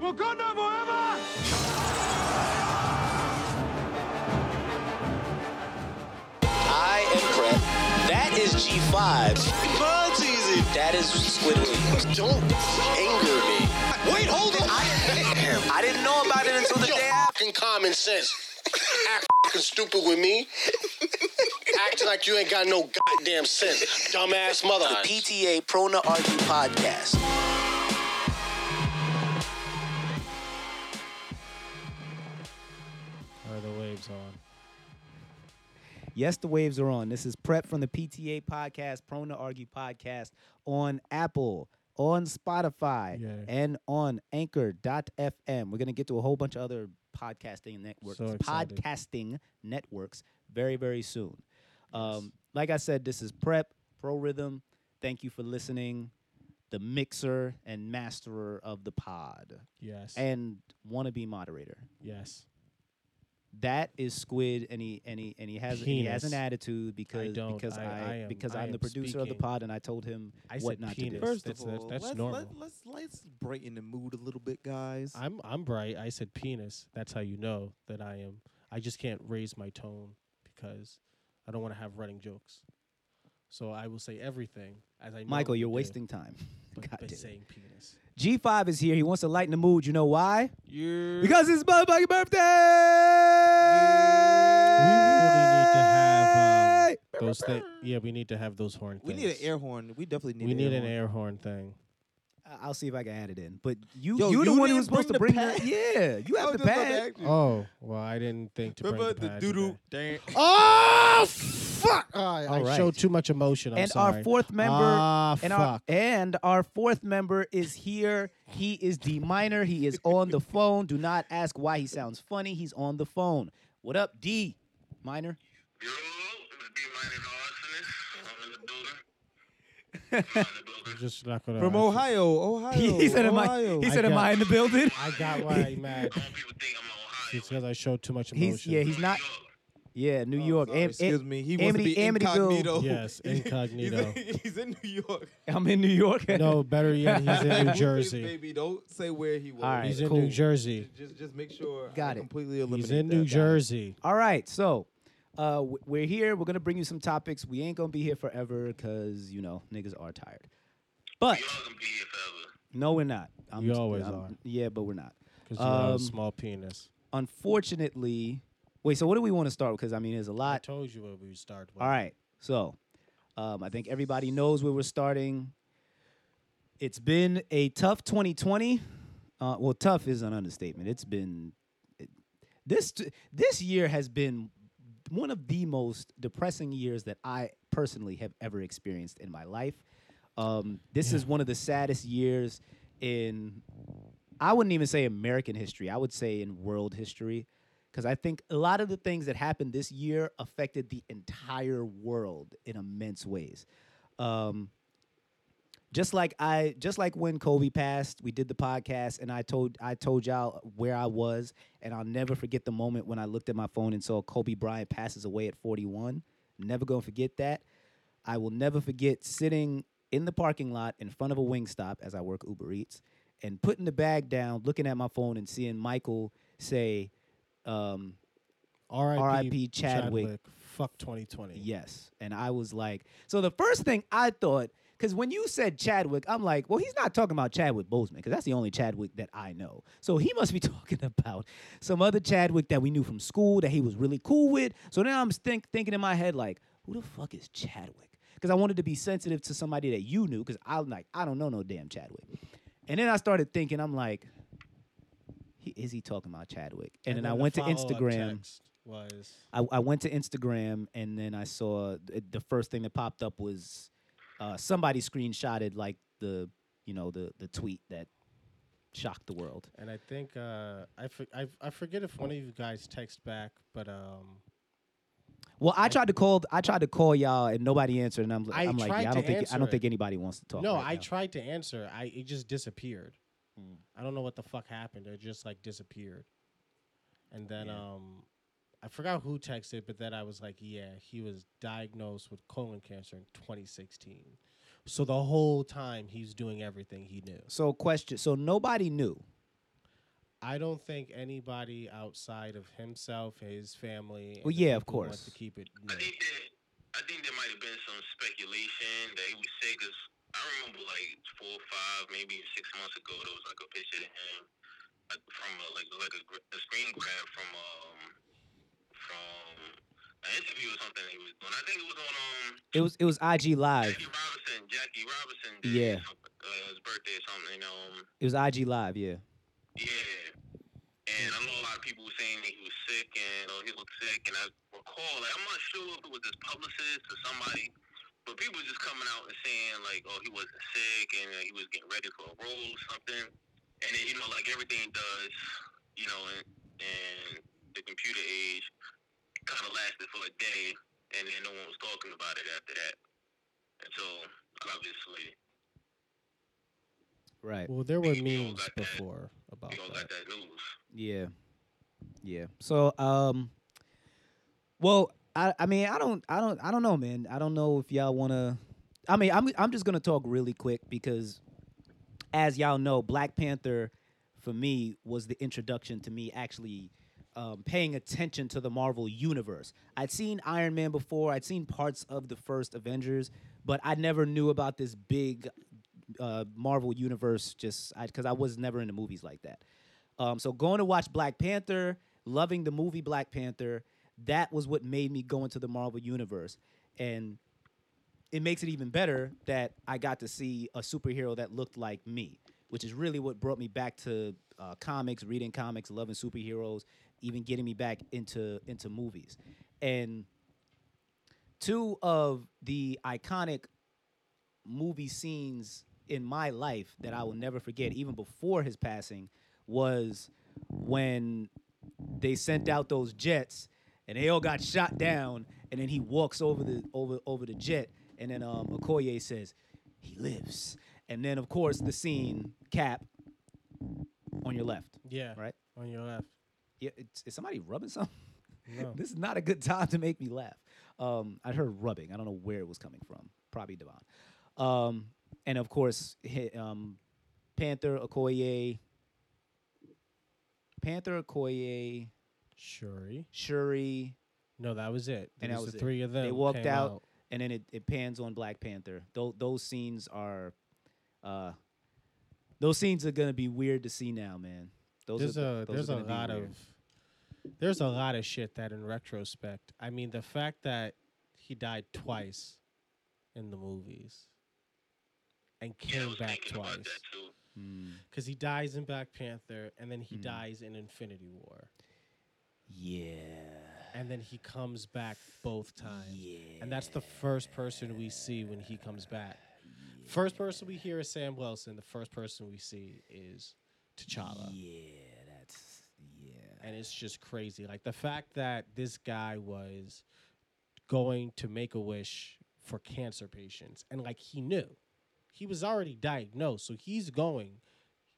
Wakanda forever! I am Prep. That is G5. Bug season. That is Squidward. Don't anger me. Wait, hold on. I, I didn't know about it until the day after. Fucking common sense. Act fucking stupid with me. Acting like you ain't got no goddamn sense. Dumbass mother. The PTA Prone to Argue podcast. Yes, the waves are on. This is Prep from the PTA podcast, Prone to Argue podcast on Apple, on Spotify, Yeah. and on Anchor.fm. We're gonna get to a whole bunch of other podcasting networks, So podcasting networks very, very soon. Um, like I said, this is Prep Pro Rhythm. Thank you for listening. The mixer and masterer of the pod, Yes. and wannabe moderator. yes. That is Squid, and he and he and he has he has an attitude because don't. because I- I, I am- because I I'm the am producer of the speaking. pod, and I told him I what said not penis. to do. First That's- of that's- all, that's let's, normal. Let, let's let's brighten the mood a little bit, guys. I'm I'm bright. I said penis. That's how you know that I am. I just can't raise my tone because I don't want to have running jokes. So I will say everything as I. Michael, you're do, wasting time. But, God but damn saying penis. G5 is here. He wants to lighten the mood. You know why? You're Because it's motherfucking birthday. We really need to have um, those things. Yeah, we need to have those horn things. we things. need an air horn. We definitely need. We an need air an horn. air horn thing. I- I'll see if I can add it in. But you, Yo, you're the you one who didn't supposed to bring bring the the? Yeah, you have the just about to pad. Oh well, I didn't think to Remember bring the the pad doo doo? today. Dang. Oh fuck! I, All I right. showed too much emotion. I'm and sorry. our fourth member Ah, and our and our fourth member is here. He is D minor. He is on the phone. Do not ask why he sounds funny. He's on the phone. What up, D minor? Yo, it's D-Minus Arsonist. I'm in the building. I'm in the building. just not gonna. From Ohio, Ohio. he said, "Am I?" Ohio. He I said, "Am got- I in the building?" I got why I'm mad. People think I'm Ohio. It's because I showed too much He's emotion. yeah. He's not. Yeah, New York. Oh, Sorry, Am- excuse me. He wants to Amity- be Amityville. Yes, incognito. He's in, he's in New York. I'm in New York. no, better yet, he's in New Jersey. Baby, don't say where he was. All right, He's in cool. New Jersey. Just, just make sure. Got I it. Completely eliminate. He's in that. New Got it. Jersey. All right, so uh, we're here. We're gonna bring you some topics. We ain't gonna be here forever because you know niggas are tired. But Y'all gonna be here forever. no, we're not. I'm You t- always I'm- are. Yeah, but we're not. Because you have Um, a small penis. Unfortunately, wait. So what do we want to start? With? Because I mean, there's a lot. I told you where we would start. with. All right, so um, I think everybody knows where we're starting. It's been a tough 2020. Uh, well, tough is an understatement. It's been it- this this year has been one of the most depressing years that I personally have ever experienced in my life. Um, this is one of the saddest years in I wouldn't even say American history. I would say in world history. Because I think a lot of the things that happened this year affected the entire world in immense ways. Um, just like I, just like when Kobe passed, we did the podcast, and I told I told y'all where I was, and I'll never forget the moment when I looked at my phone and saw Kobe Bryant passes away at 41. Never gonna forget that. I will never forget sitting in the parking lot in front of a wing stop as I work Uber Eats and putting the bag down, looking at my phone and seeing Michael say, um, R.I.P. R.I.P. Chadwick. Fuck 2020. Yes. And I was like, so the first thing I thought, because when you said Chadwick, I'm like, well, he's not talking about Chadwick Boseman, because that's the only Chadwick that I know. So he must be talking about some other Chadwick that we knew from school that he was really cool with. So now I'm think, thinking in my head, like, who the fuck is Chadwick? Because I wanted to be sensitive to somebody that you knew, because I'm like, I don't know no damn Chadwick. And then I started thinking, I'm like, he, is he talking about Chadwick? And, then, I the went to Instagram. Was I, I went to Instagram and then I saw th- the first thing that popped up was uh, somebody screenshotted like the you know the the tweet that shocked the world. and I think uh, I, for, I I forget if one of you guys text back, but um, Well, I tried to call I tried to call y'all and nobody answered and I'm, I'm like yeah, I don't think I don't think anybody wants to talk. no, right I now. tried to answer. I it just disappeared. I don't know what the fuck happened. It just like disappeared. And then um, I forgot who texted, but then I was like, yeah, he was diagnosed with colon cancer in 2016. So the whole time he's doing everything he knew. So question. So nobody knew. I don't think anybody outside of himself, his family. and Well, yeah, of course. to keep it. I think that I think there might have been some speculation that he was sick. I remember like four, five, maybe six months ago, there was like a picture of him like, from a, like like a, a screen grab from um from an interview or something he was doing. I think it was on um It was it was IG live. Jackie Robinson. Jackie Robinson. Yeah. Uh, his birthday or something. Um, It was IG live. Yeah. yeah. And I know a lot of people were saying that he was sick and uh, he looked sick. And I recall, like, I'm not sure if it was his publicist or somebody, but people just coming out and saying, like, oh, he wasn't sick and uh, he was getting ready for a role or something. And then, you know, like everything does, you know, in, in the computer age, kind of lasted for a day and then no one was talking about it after that. And so, obviously, Right. Well, there were memes got that. before about we all that. got that news. Yeah. Yeah. So um well, I I mean, I don't I don't I don't know, man. I don't know if y'all want to I mean, I'm I'm just to talk really quick because as y'all know, Black Panther for me was the introduction to me actually um, paying attention to the Marvel universe. I'd seen Iron Man before, I'd seen parts of the first Avengers, but I never knew about this big uh, Marvel universe just because I, was never into movies like that. Um, so going to watch Black Panther, loving the movie Black Panther, that was what made me go into the Marvel universe. And it makes it even better that I got to see a superhero that looked like me, which is really what brought me back to uh, comics, reading comics, loving superheroes, even getting me back into into movies. And two of the iconic movie scenes in my life that I will never forget, even before his passing, was when they sent out those jets and they all got shot down, and then he walks over the over over the jet, and then um, Okoye says, "He lives," and then of course the scene cap on your left, Yeah, right? on your left. Yeah, it's, is somebody rubbing something? No. this is not a good time to make me laugh. Um, I heard rubbing. I don't know where it was coming from. Probably Devon. Um, and of course, hi- um, Panther Okoye, Panther Okoye, Shuri. Shuri, No, that was it. and It that was was the it. three of them. They walked came out, and then it, it pans on Black Panther. Those those scenes are, uh, those scenes are gonna be weird to see now, man. Those There's are, a those are there's a gonna be lot weird. of there's a lot of shit that in retrospect. I mean, the fact that he died twice in the movies and came was back twice about that too. Mm, because he dies in Black Panther and then he Mm. dies in Infinity War yeah, and then he comes back both times. yeah, And that's the first person we see when he comes back. First person we hear is Sam Wilson. The first person we see is T'Challa. yeah. That's yeah. and it's just crazy. Like the fact that this guy was going to make a wish for cancer patients, and like he knew, he was already diagnosed, so he's going,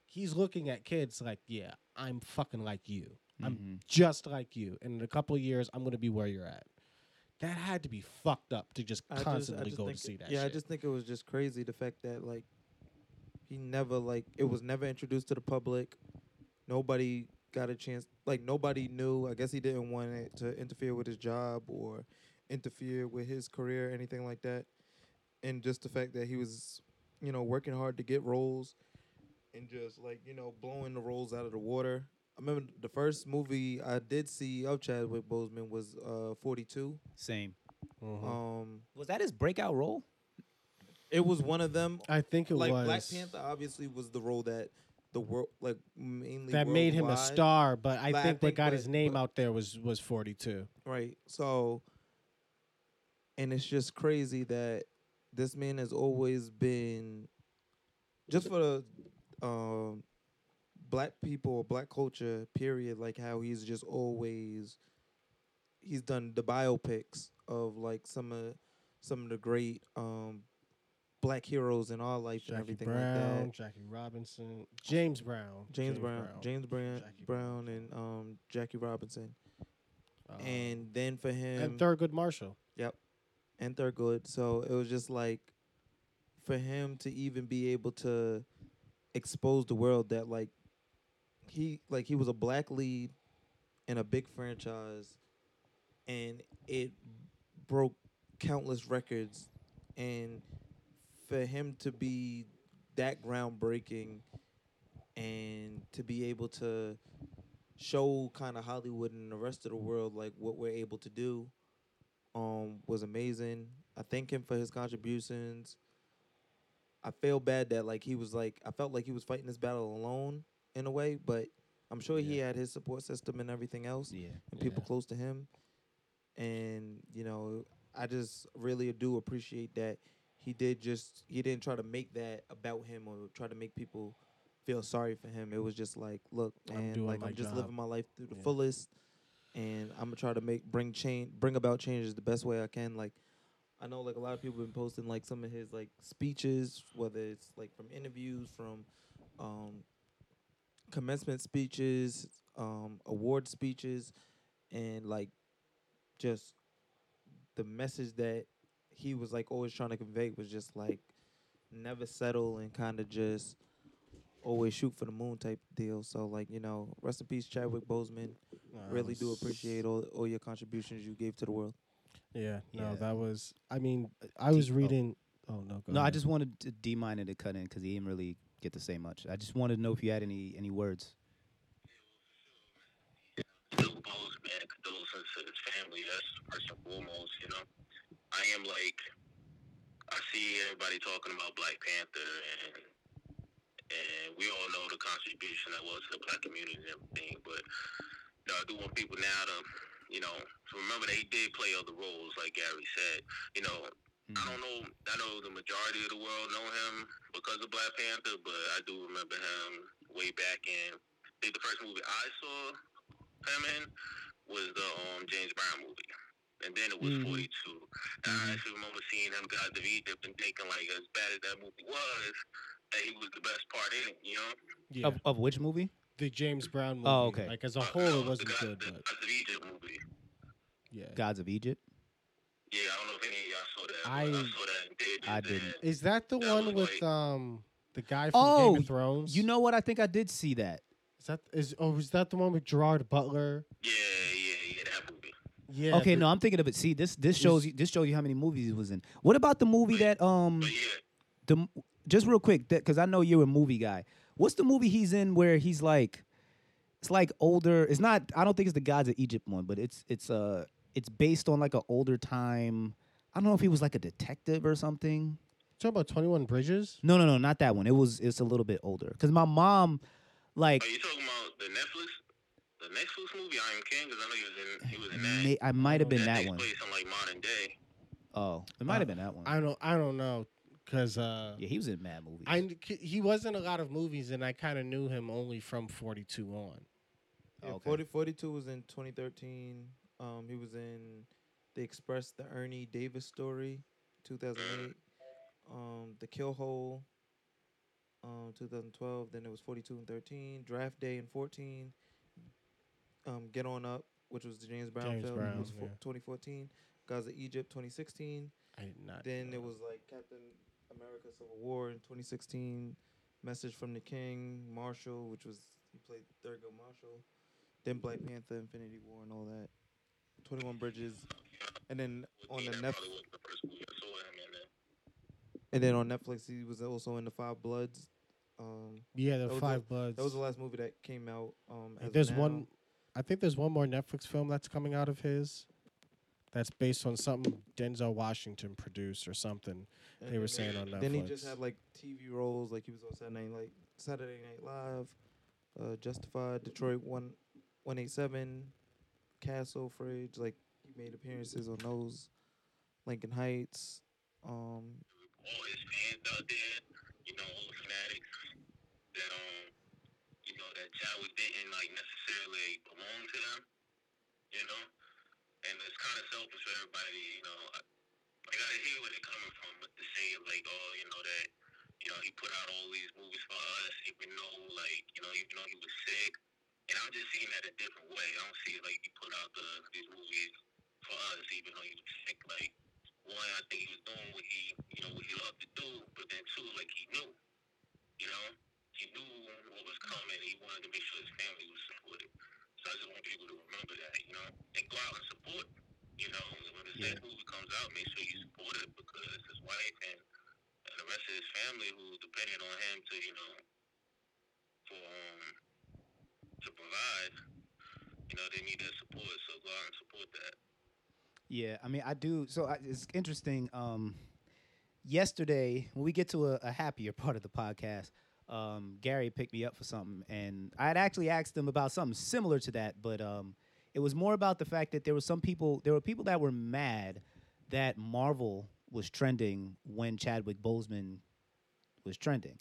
he's looking at kids like, yeah, I'm fucking like you. I'm mm-hmm. just like you. And in a couple of years, I'm gonna be where you're at. That had to be fucked up to just I just- I constantly just go to see that. Yeah, shit. I just think it was just crazy the fact that like he never like it was never introduced to the public. Nobody got a chance. Like nobody knew. I guess he didn't want it to interfere with his job or interfere with his career, anything like that. And just the fact that he was, you know, working hard to get roles and just like you know blowing the roles out of the water. I remember the first movie I did see of Chadwick Boseman was uh 42. Same. Mhm. Um, Was that his breakout role? it was one of them. I think it was like was Black Panther obviously was the role that the world like mainly that made him a star, but I But I think what got what- his name what- out there was was 42. right so and it's just crazy that this man has always been just for the um black people or black culture period like how he's just always he's done the biopics of like some of some of the great um black heroes in our life and everything Brown, like that Jackie Robinson, James Brown, James, Brown, James Brown, Jackie Brown, and um, Jackie Robinson, um, and then for him, and Thurgood Marshall. yep, and Thurgood. So it was just like for him to even be able to expose the world that like he like he was a black lead in a big franchise, and it broke countless records, and for him to be that groundbreaking, and to be able to show kind of Hollywood and the rest of the world like what we're able to do, um, was amazing. I thank him for his contributions. I feel bad that like he was like I felt like he was fighting this battle alone in a way, but I'm sure he had his support system and everything else Yeah. and people close to him. And you know, I just really do appreciate that he did just he didn't try to make that about him or try to make people feel sorry for him. It was just like, look, I'm like I'm just job. living my life through the Yeah. fullest, and I'm gonna try to make bring change, bring about changes the best way I can. Like, I know like a lot of people have been posting like some of his like speeches, whether it's like from interviews, from um, commencement speeches, um, award speeches, and like just the message that he was like always trying to convey was just like never settle and kind of just always shoot for the moon type deal. So like you know, rest in peace, Chadwick Boseman. Nah, really do appreciate all all your contributions you gave to the world. Yeah, no, Yeah. that was. I mean, I was oh. reading. Oh no, go No, I just wanted to D minor to cut in because he didn't really get to say much. I just wanted to know if you had any any words. Man. Condolences to his family. That's first and foremost, you know. I am like, I see everybody talking about Black Panther, and and we all know the contribution that was to the black community and everything. But you know, I do want people now to, you know, to remember he did play other roles, like Gary said. You know, I don't know. I know the majority of the world know him because of Black Panther, but I do remember him way back in. I think the first movie I saw him in was the um, James Brown movie, and then it was Mhm. 42. And I actually remember seeing him Gods of Egypt and thinking like, as bad as that movie was, that he was the best part in it. You know? yeah, Of, of which movie? the James Brown movie. Oh, okay. Like as a Uh, whole, no, it wasn't the God- good, the but Gods of Egypt movie. yeah. Gods of Egypt. Yeah, I don't know if any of y'all saw that. but I- I, saw that in theaters, I didn't. and Is that the That one with like- um the guy from Oh, Game of Thrones? You know what? I think I did see that. is that is oh is that the one with Gerard Butler? Yeah, yeah, yeah, that movie. Yeah. okay, the- no, I'm thinking of it. See, this this shows you this shows you how many movies he was in. What about the movie that um But yeah, the just real quick because I know you're a movie guy. What's the movie he's in where he's like, it's like older. It's not. I don't think it's the Gods of Egypt one, but it's it's uh it's based on like an older time. I don't know if he was like a detective or something. talking about Twenty One Bridges. No, no, no, not that one. It was it's a little bit older because my mom, like, are you talking about the Netflix, the Netflix movie I Am King? Because I know he was in, he was in that. I might have been that takes one. place in like modern day. Oh, it might have been that one. I don't I don't know because uh yeah, he was in mad movies. I he was in a lot of movies and I kind of knew him only from Forty Two on. Yeah, Okay. 40, 42 was in 2013. Um, he was in The Express, the Ernie Davis story, 2008. Um, The Kill Hole, um, 2012. Then it was 42 and 13. Draft Day in 14. Um, Get On Up, which was the James Brown James film, Brown, was fo- yeah. 2014. Gods of Egypt, 2016. I did not. Then it was like Captain America Civil War in 2016. Message from the King, Marshall, which was he played Thurgood Marshall. Then Black Panther, Infinity War, and all that. 21 Bridges, and then on the Netflix, probably was the first movie I saw him in. There. and then on Netflix he was also in the Five Bloods. Um, yeah, the Five the- Bloods. that was the last movie that came out. Um, There's now. one. I think there's one more Netflix film that's coming out of his. That's based on something Denzel Washington produced or something. And they were saying on Netflix. Then he just had like TV roles, like he was on Saturday Night, like Saturday Night Live, uh, Justified, Detroit One, One Eight Seven, Castle, Fringe. Like he made appearances on those, Lincoln Heights. Um, all his fans out there, you know, all the fanatics that um, you know, that Chadwick didn't like necessarily belong to them, you know, and it's kind of selfish for everybody, you know. I, I hear where they're coming from, but to say like, oh, you know that, you know, he put out all these movies for us, even though like, you know, even though he was sick, and I'm just seeing that a different way. I don't see like put out the, these movies for us, even though he was sick. Like, one, I think he was doing what he, you know, what he loved to do, but then two, like he knew, you know, he knew what was coming. He wanted to make sure his family was supported. So I just want people to remember that, you know, and go out and support. You know, when the yeah. movie comes out, make sure you support it because it's his wife and, and the rest of his family who depended on him to, you know, for um, to provide you know, they need that support, so go out and support that. Yeah, I mean, I do. So I, it's interesting. Um, yesterday, when we get to a, a happier part of the podcast, um, Gary picked me up for something, and I had actually asked him about something similar to that, but um, it was more about the fact that there were some people, there were people that were mad that Marvel was trending when Chadwick Boseman was trending,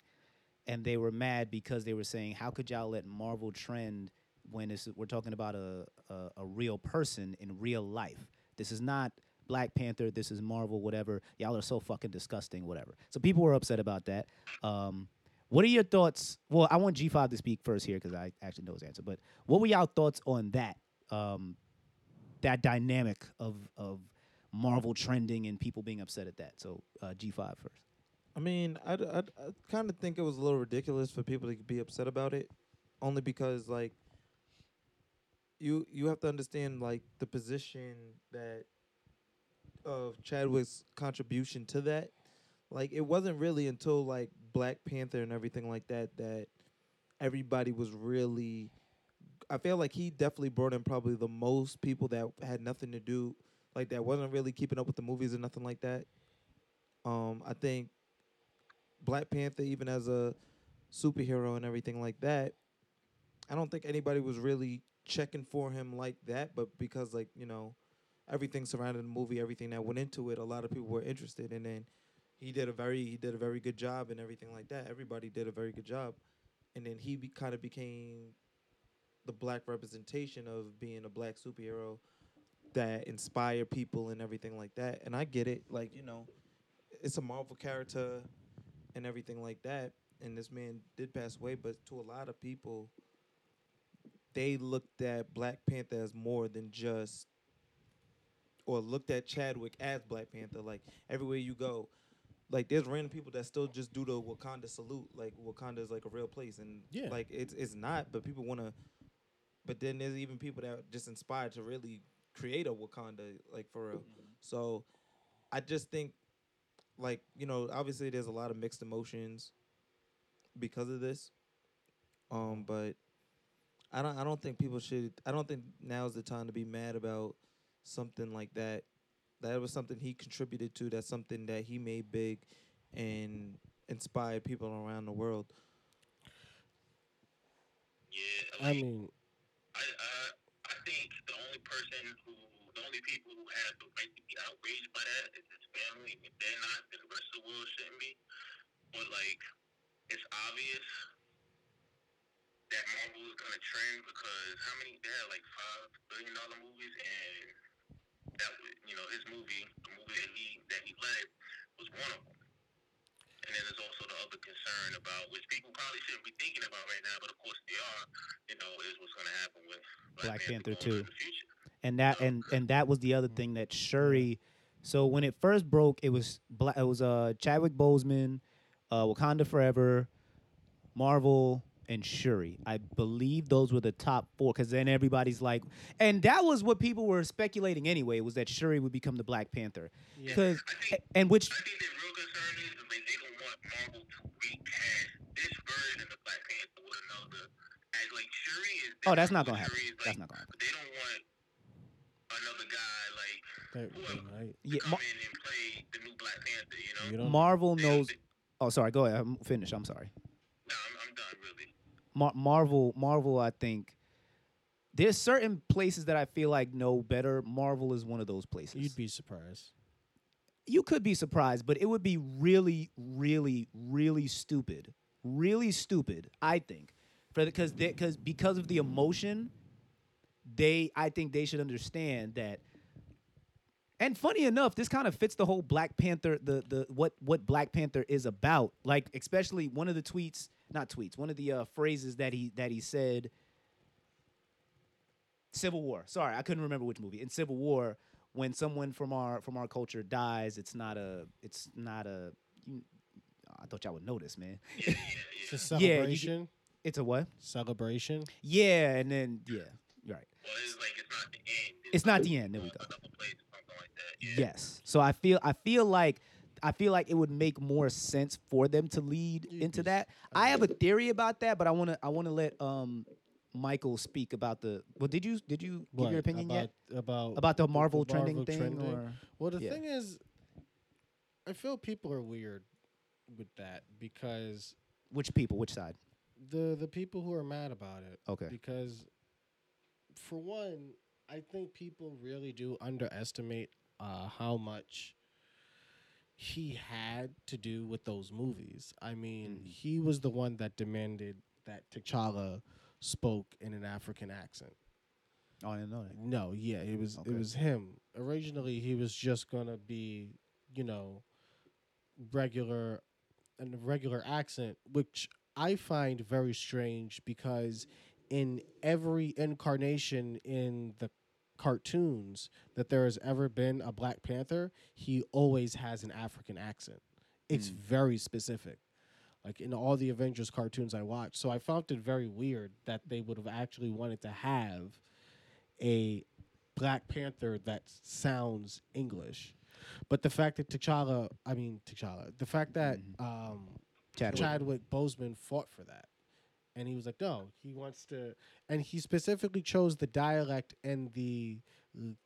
and they were mad because they were saying, "How could y'all let Marvel trend when it's, we're talking about a, a a real person in real life? This is not." Black Panther, this is Marvel, whatever. Y'all are so fucking disgusting, whatever. So people were upset about that. Um, what are your thoughts? Well, I want G5 to speak first here because I actually know his answer. But what were y'all thoughts on that? Um, that dynamic of of Marvel trending and people being upset at that. So uh, G5 first. I mean, I, I, I kind of think it was a little ridiculous for people to be upset about it, only because like you you have to understand like the position that of Chadwick's contribution to that. Like it wasn't really until like Black Panther and everything like that that everybody was really. I feel like he definitely brought in probably the most people that had nothing to do, like that wasn't really keeping up with the movies or nothing like that. Um, I think Black Panther, even as a superhero and everything like that, I don't think anybody was really checking for him like that. But because like you know, everything surrounding the movie, everything that went into it, a lot of people were interested, and then he did a very he did a very good job and everything like that. Everybody did a very good job, and then he be, kind of became the black representation of being a black superhero that inspire people and everything like that. And I get it, like you know, it's a Marvel character and everything like that. And this man did pass away, but to a lot of people, they looked at Black Panther as more than just, or looked at Chadwick as Black Panther. Like everywhere you go, like there's random people that still just do the Wakanda salute. Like Wakanda is like a real place, and Yeah. like it's it's not, but people want to. But then there's even people that are just inspired to really create a Wakanda, like for real. So, I just think, like you know, obviously there's a lot of mixed emotions because of this. Um, but I don't I don't think people should. I don't think now's the time to be mad about something like that. That was something he contributed to. That's something that he made big, and inspired people around the world. Yeah, I mean, I, I I think the only person who, the only people who have the right to be outraged by that is his family. If they're not, then the rest of the world shouldn't be. But like, it's obvious that Marvel is gonna trend because how many? They had like five billion dollar movies, and that was, you know his movie, the movie that he that he led, was one of them. And then there's also the other concern about which people probably shouldn't be thinking about right now, but of course they are. You know, is what's going to happen with Black Panther going 2. in the future. and that and and that was the other thing that Shuri. So when it first broke, it was black. it was uh Chadwick Boseman, uh, Wakanda Forever, Marvel, and Shuri. I believe those were the top four. Because then everybody's like, and that was what people were speculating anyway was that Shuri would become the Black Panther. Because and which I think their real concern is that they, they don't want Marvel to recast this version of the Black Panther with another. As like Shuri is. oh that's not gonna happen. is, like, That's not gonna happen. They don't want another guy like they- whoever right. to Yeah, come Mar- in and play the new Black Panther. You know. You don't- Marvel They- knows. they- Oh, sorry. Go ahead. I'm finished. I'm sorry. No, I'm, I'm done. Really. Mar- Marvel, Marvel, I think there's certain places that I feel like know better. Marvel is one of those places. You'd be surprised. you could be surprised, but it would be really, really, really stupid, really stupid. I think, for because because because of the emotion, they I think they should understand that. And funny enough, this kind of fits the whole Black Panther, the the what what Black Panther is about. Like especially one of the tweets, not tweets, one of the uh, phrases that he that he said. Civil War. Sorry, I couldn't remember which movie. In Civil War, when someone from our from our culture dies, it's not a it's not a. You, I thought y'all would notice, man. It's a Yeah, you celebration. It's a what? celebration. Yeah, and then yeah, right. Well, it's like it's not the end. It's not the end. There we go. Another place or something like that. Yeah. Yes. So I feel I feel like I feel like it would make more sense for them to lead into into 'cause that. I have a theory about that, but I want to I want to let um Michael speak about the. Well, did you did you give What, your opinion about, yet About about the Marvel the trending Marvel thing? trending? Or Well, the Yeah. thing is, I feel people are weird with that because which people? Which side? the the people who are mad about it. Okay. Because for one, I think people really do underestimate uh, how much he had to do with those movies. I mean, Mm. he was the one that demanded that T'Challa spoke in an African accent. Oh, I didn't know that. No, yeah, it was Okay. it was him. Originally, he was just gonna be, you know, regular, and regular accent, which I find very strange because in every incarnation in the cartoons that there has ever been a Black Panther, he always has an African accent. It's very specific. Like in all the Avengers cartoons I watched. So I found it very weird that they would have actually wanted to have a Black Panther that sounds English. But the fact that T'Challa, I mean T'Challa, the fact that um, Chadwick. Chadwick Boseman fought for that, and he was like, no, he wants to, and he specifically chose the dialect and the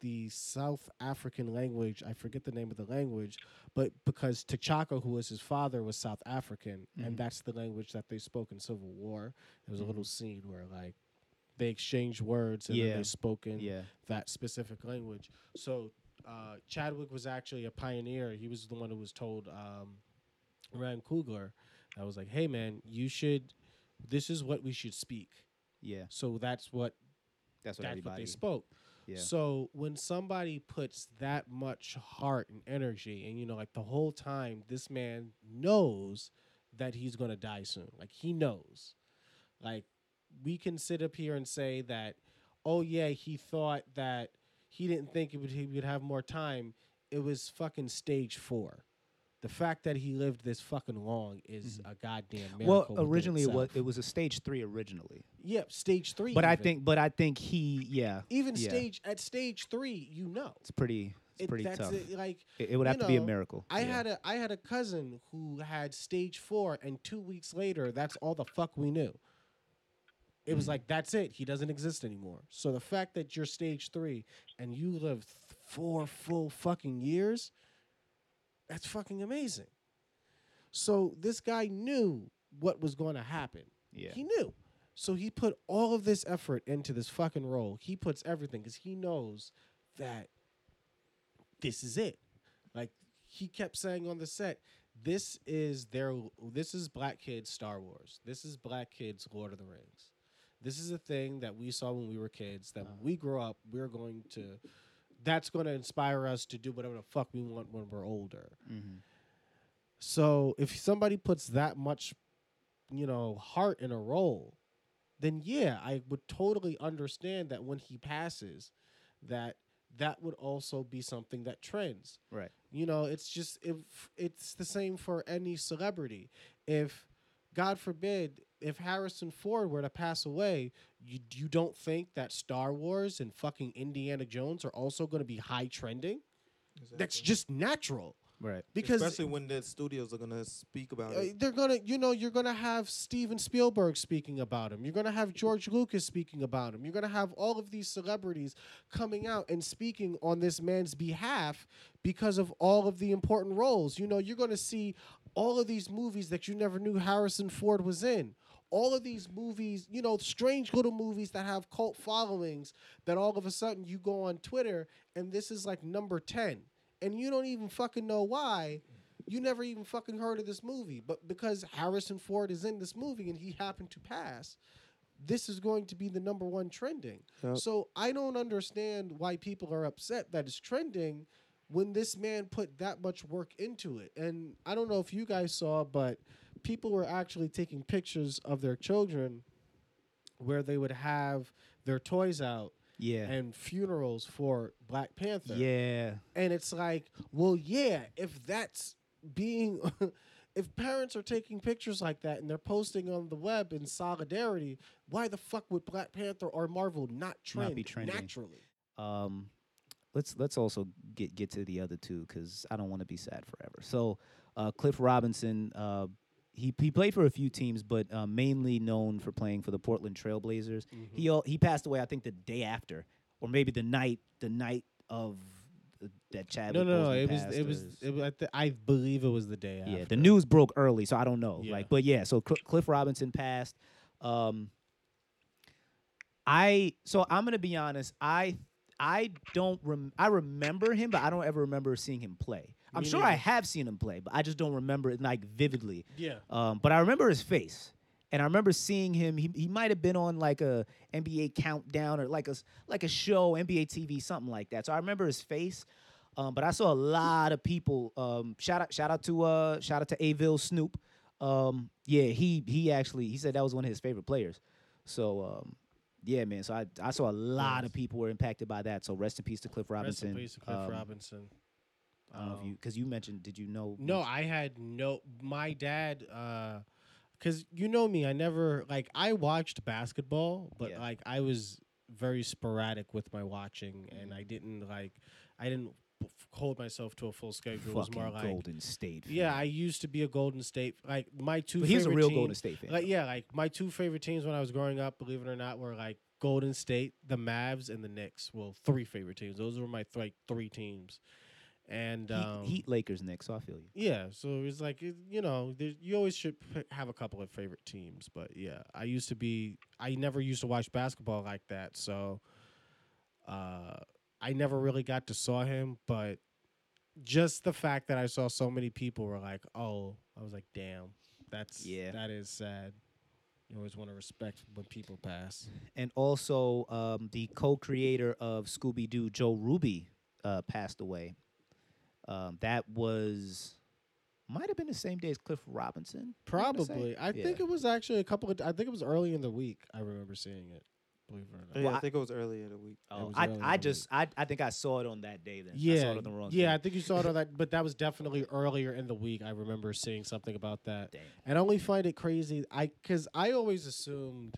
the South African language. I forget the name of the language, but because T'Chaka, who was his father, was South African, and that's the language that they spoke in Civil War. There was a little scene where like they exchanged words and then they spoke in Yeah. that specific language. So uh, Chadwick was actually a pioneer. He was the one who was told um, Ryan Coogler that was like, "Hey man, you should. This is what we should speak." Yeah. So that's what That's what that's what they spoke. Yeah. So when somebody puts that much heart and energy, and you know, like the whole time, this man knows that he's gonna die soon. Like he knows. Like we can sit up here and say that, oh yeah, he thought that he didn't think it would he would have more time. It was fucking stage four. The fact that he lived this fucking long is a goddamn miracle. well, originally it was it was a stage three originally, yeah stage three. but I think but I think he yeah even yeah. stage at stage three, you know, it's pretty it's It- pretty tough. it, like It, it would have to be a miracle. I yeah. had a I had a cousin who had stage four, and two weeks later, that's all the fuck we knew. It Mm. was like that's it. He doesn't exist anymore. So the fact that you're stage three and you lived th- four full fucking years, that's fucking amazing. So this guy knew what was going to happen. Yeah. He knew. So he put all of this effort into this fucking role. He puts everything because he knows that this is it. Like he kept saying on the set, this is their this is black kids Star Wars. This is black kids Lord of the Rings. This is a thing that we saw when we were kids that when we grow up, we're going to that's going to inspire us to do whatever the fuck we want when we're older. Mm-hmm. So if somebody puts that much, you know, heart in a role, then yeah, I would totally understand that when he passes, that that would also be something that trends. right. You know, it's just if it's the same for any celebrity. If God forbid, if Harrison Ford were to pass away, you you don't think that Star Wars and fucking Indiana Jones are also going to be high trending? That's just natural Right. because especially when the studios are gonna speak about uh, it. they're gonna, you know, you're gonna have Steven Spielberg speaking about him. You're gonna have George Lucas speaking about him. You're gonna have all of these celebrities coming out and speaking on this man's behalf because of all of the important roles. You know, you're gonna see all of these movies that you never knew Harrison Ford was in. All of these movies, you know, strange little movies that have cult followings that all of a sudden you go on Twitter and this is like number 10 and you don't even fucking know why you never even fucking heard of this movie, but because Harrison Ford is in this movie and he happened to pass, this is going to be the number one trending. Yep. So I don't understand why people are upset that it's trending when this man put that much work into it. And I don't know if you guys saw, but people were actually taking pictures of their children where they would have their toys out Yeah. and funerals for Black Panther yeah. and it's like well yeah if that's being if parents are taking pictures like that and they're posting on the web in solidarity, why the fuck would Black Panther or Marvel not trend be trending. naturally? Um, let's let's also get get to the other two because I don't want to be sad forever. So, uh, Cliff Robinson, uh, he he played for a few teams, but uh, mainly known for playing for the Portland Trailblazers. He al- he passed away, I think, the day after, or maybe the night the night of the, that Chadwick. No, no, no. It was, it was, it was. I, th- I believe it was the day. yeah, after. the news broke early, so I don't know. Yeah. Like, but yeah, so Cl- Cliff Robinson passed. Um, I so I'm gonna be honest. I I don't rem- I remember him, but I don't ever remember seeing him play. I'm Me sure I have seen him play, but I just don't remember it like vividly. Yeah. Um, but I remember his face, and I remember seeing him. He he might have been on like a NBA countdown or like a like a show, NBA TV, something like that. So I remember his face. Um, but I saw a lot of people. Um, shout out shout out to uh shout out to Avil Snoop. Um, yeah, he he actually he said that was one of his favorite players. So um, yeah, man. So I I saw a lot of people were impacted by that. So rest in peace to Cliff Robinson. Rest in peace, to Cliff Um, Robinson. I don't know if Um, you because you mentioned. Did you know? No, I had no. My dad, uh because you know me, I never like. I watched basketball, but Yeah. like I was very sporadic with my watching, and I didn't like. I didn't hold myself to a full schedule. It was more like. Golden State. Yeah. I used to be a Golden State. Like my two. But he's a real teams, Golden State fan. Like yeah, like my two favorite teams when I was growing up, believe it or not, were like Golden State, the Mavs, and the Knicks. Well, three favorite teams. Those were my th- like three teams. And Heat, um, Heat Lakers Knicks. So I feel you. yeah, so it's like it- you know, you always should have a couple of favorite teams. But yeah, I used to be. I never used to watch basketball like that, so uh, I never really got to saw him. But just the fact that I saw so many people were like, "Oh," I was like, "Damn, that's Yeah. that is sad." You always want to respect when people pass. and also um, the co-creator of Scooby Doo, Joe Ruby, uh, passed away. Um, that was might have been the same day as Cliff Robinson. I wanna say. Probably, I Yeah. think it was actually a couple of. I think it was early in the week. I remember seeing it. Believe it or not. Yeah, Well, I- I think it was early in the week. Oh, I, I just I, I think I saw it on that day. Then I Yeah, saw it on the wrong yeah, day. I think you saw it on that, but that was definitely earlier in the week. I remember seeing something about that, Damn. and I only find it crazy. I because I always assumed,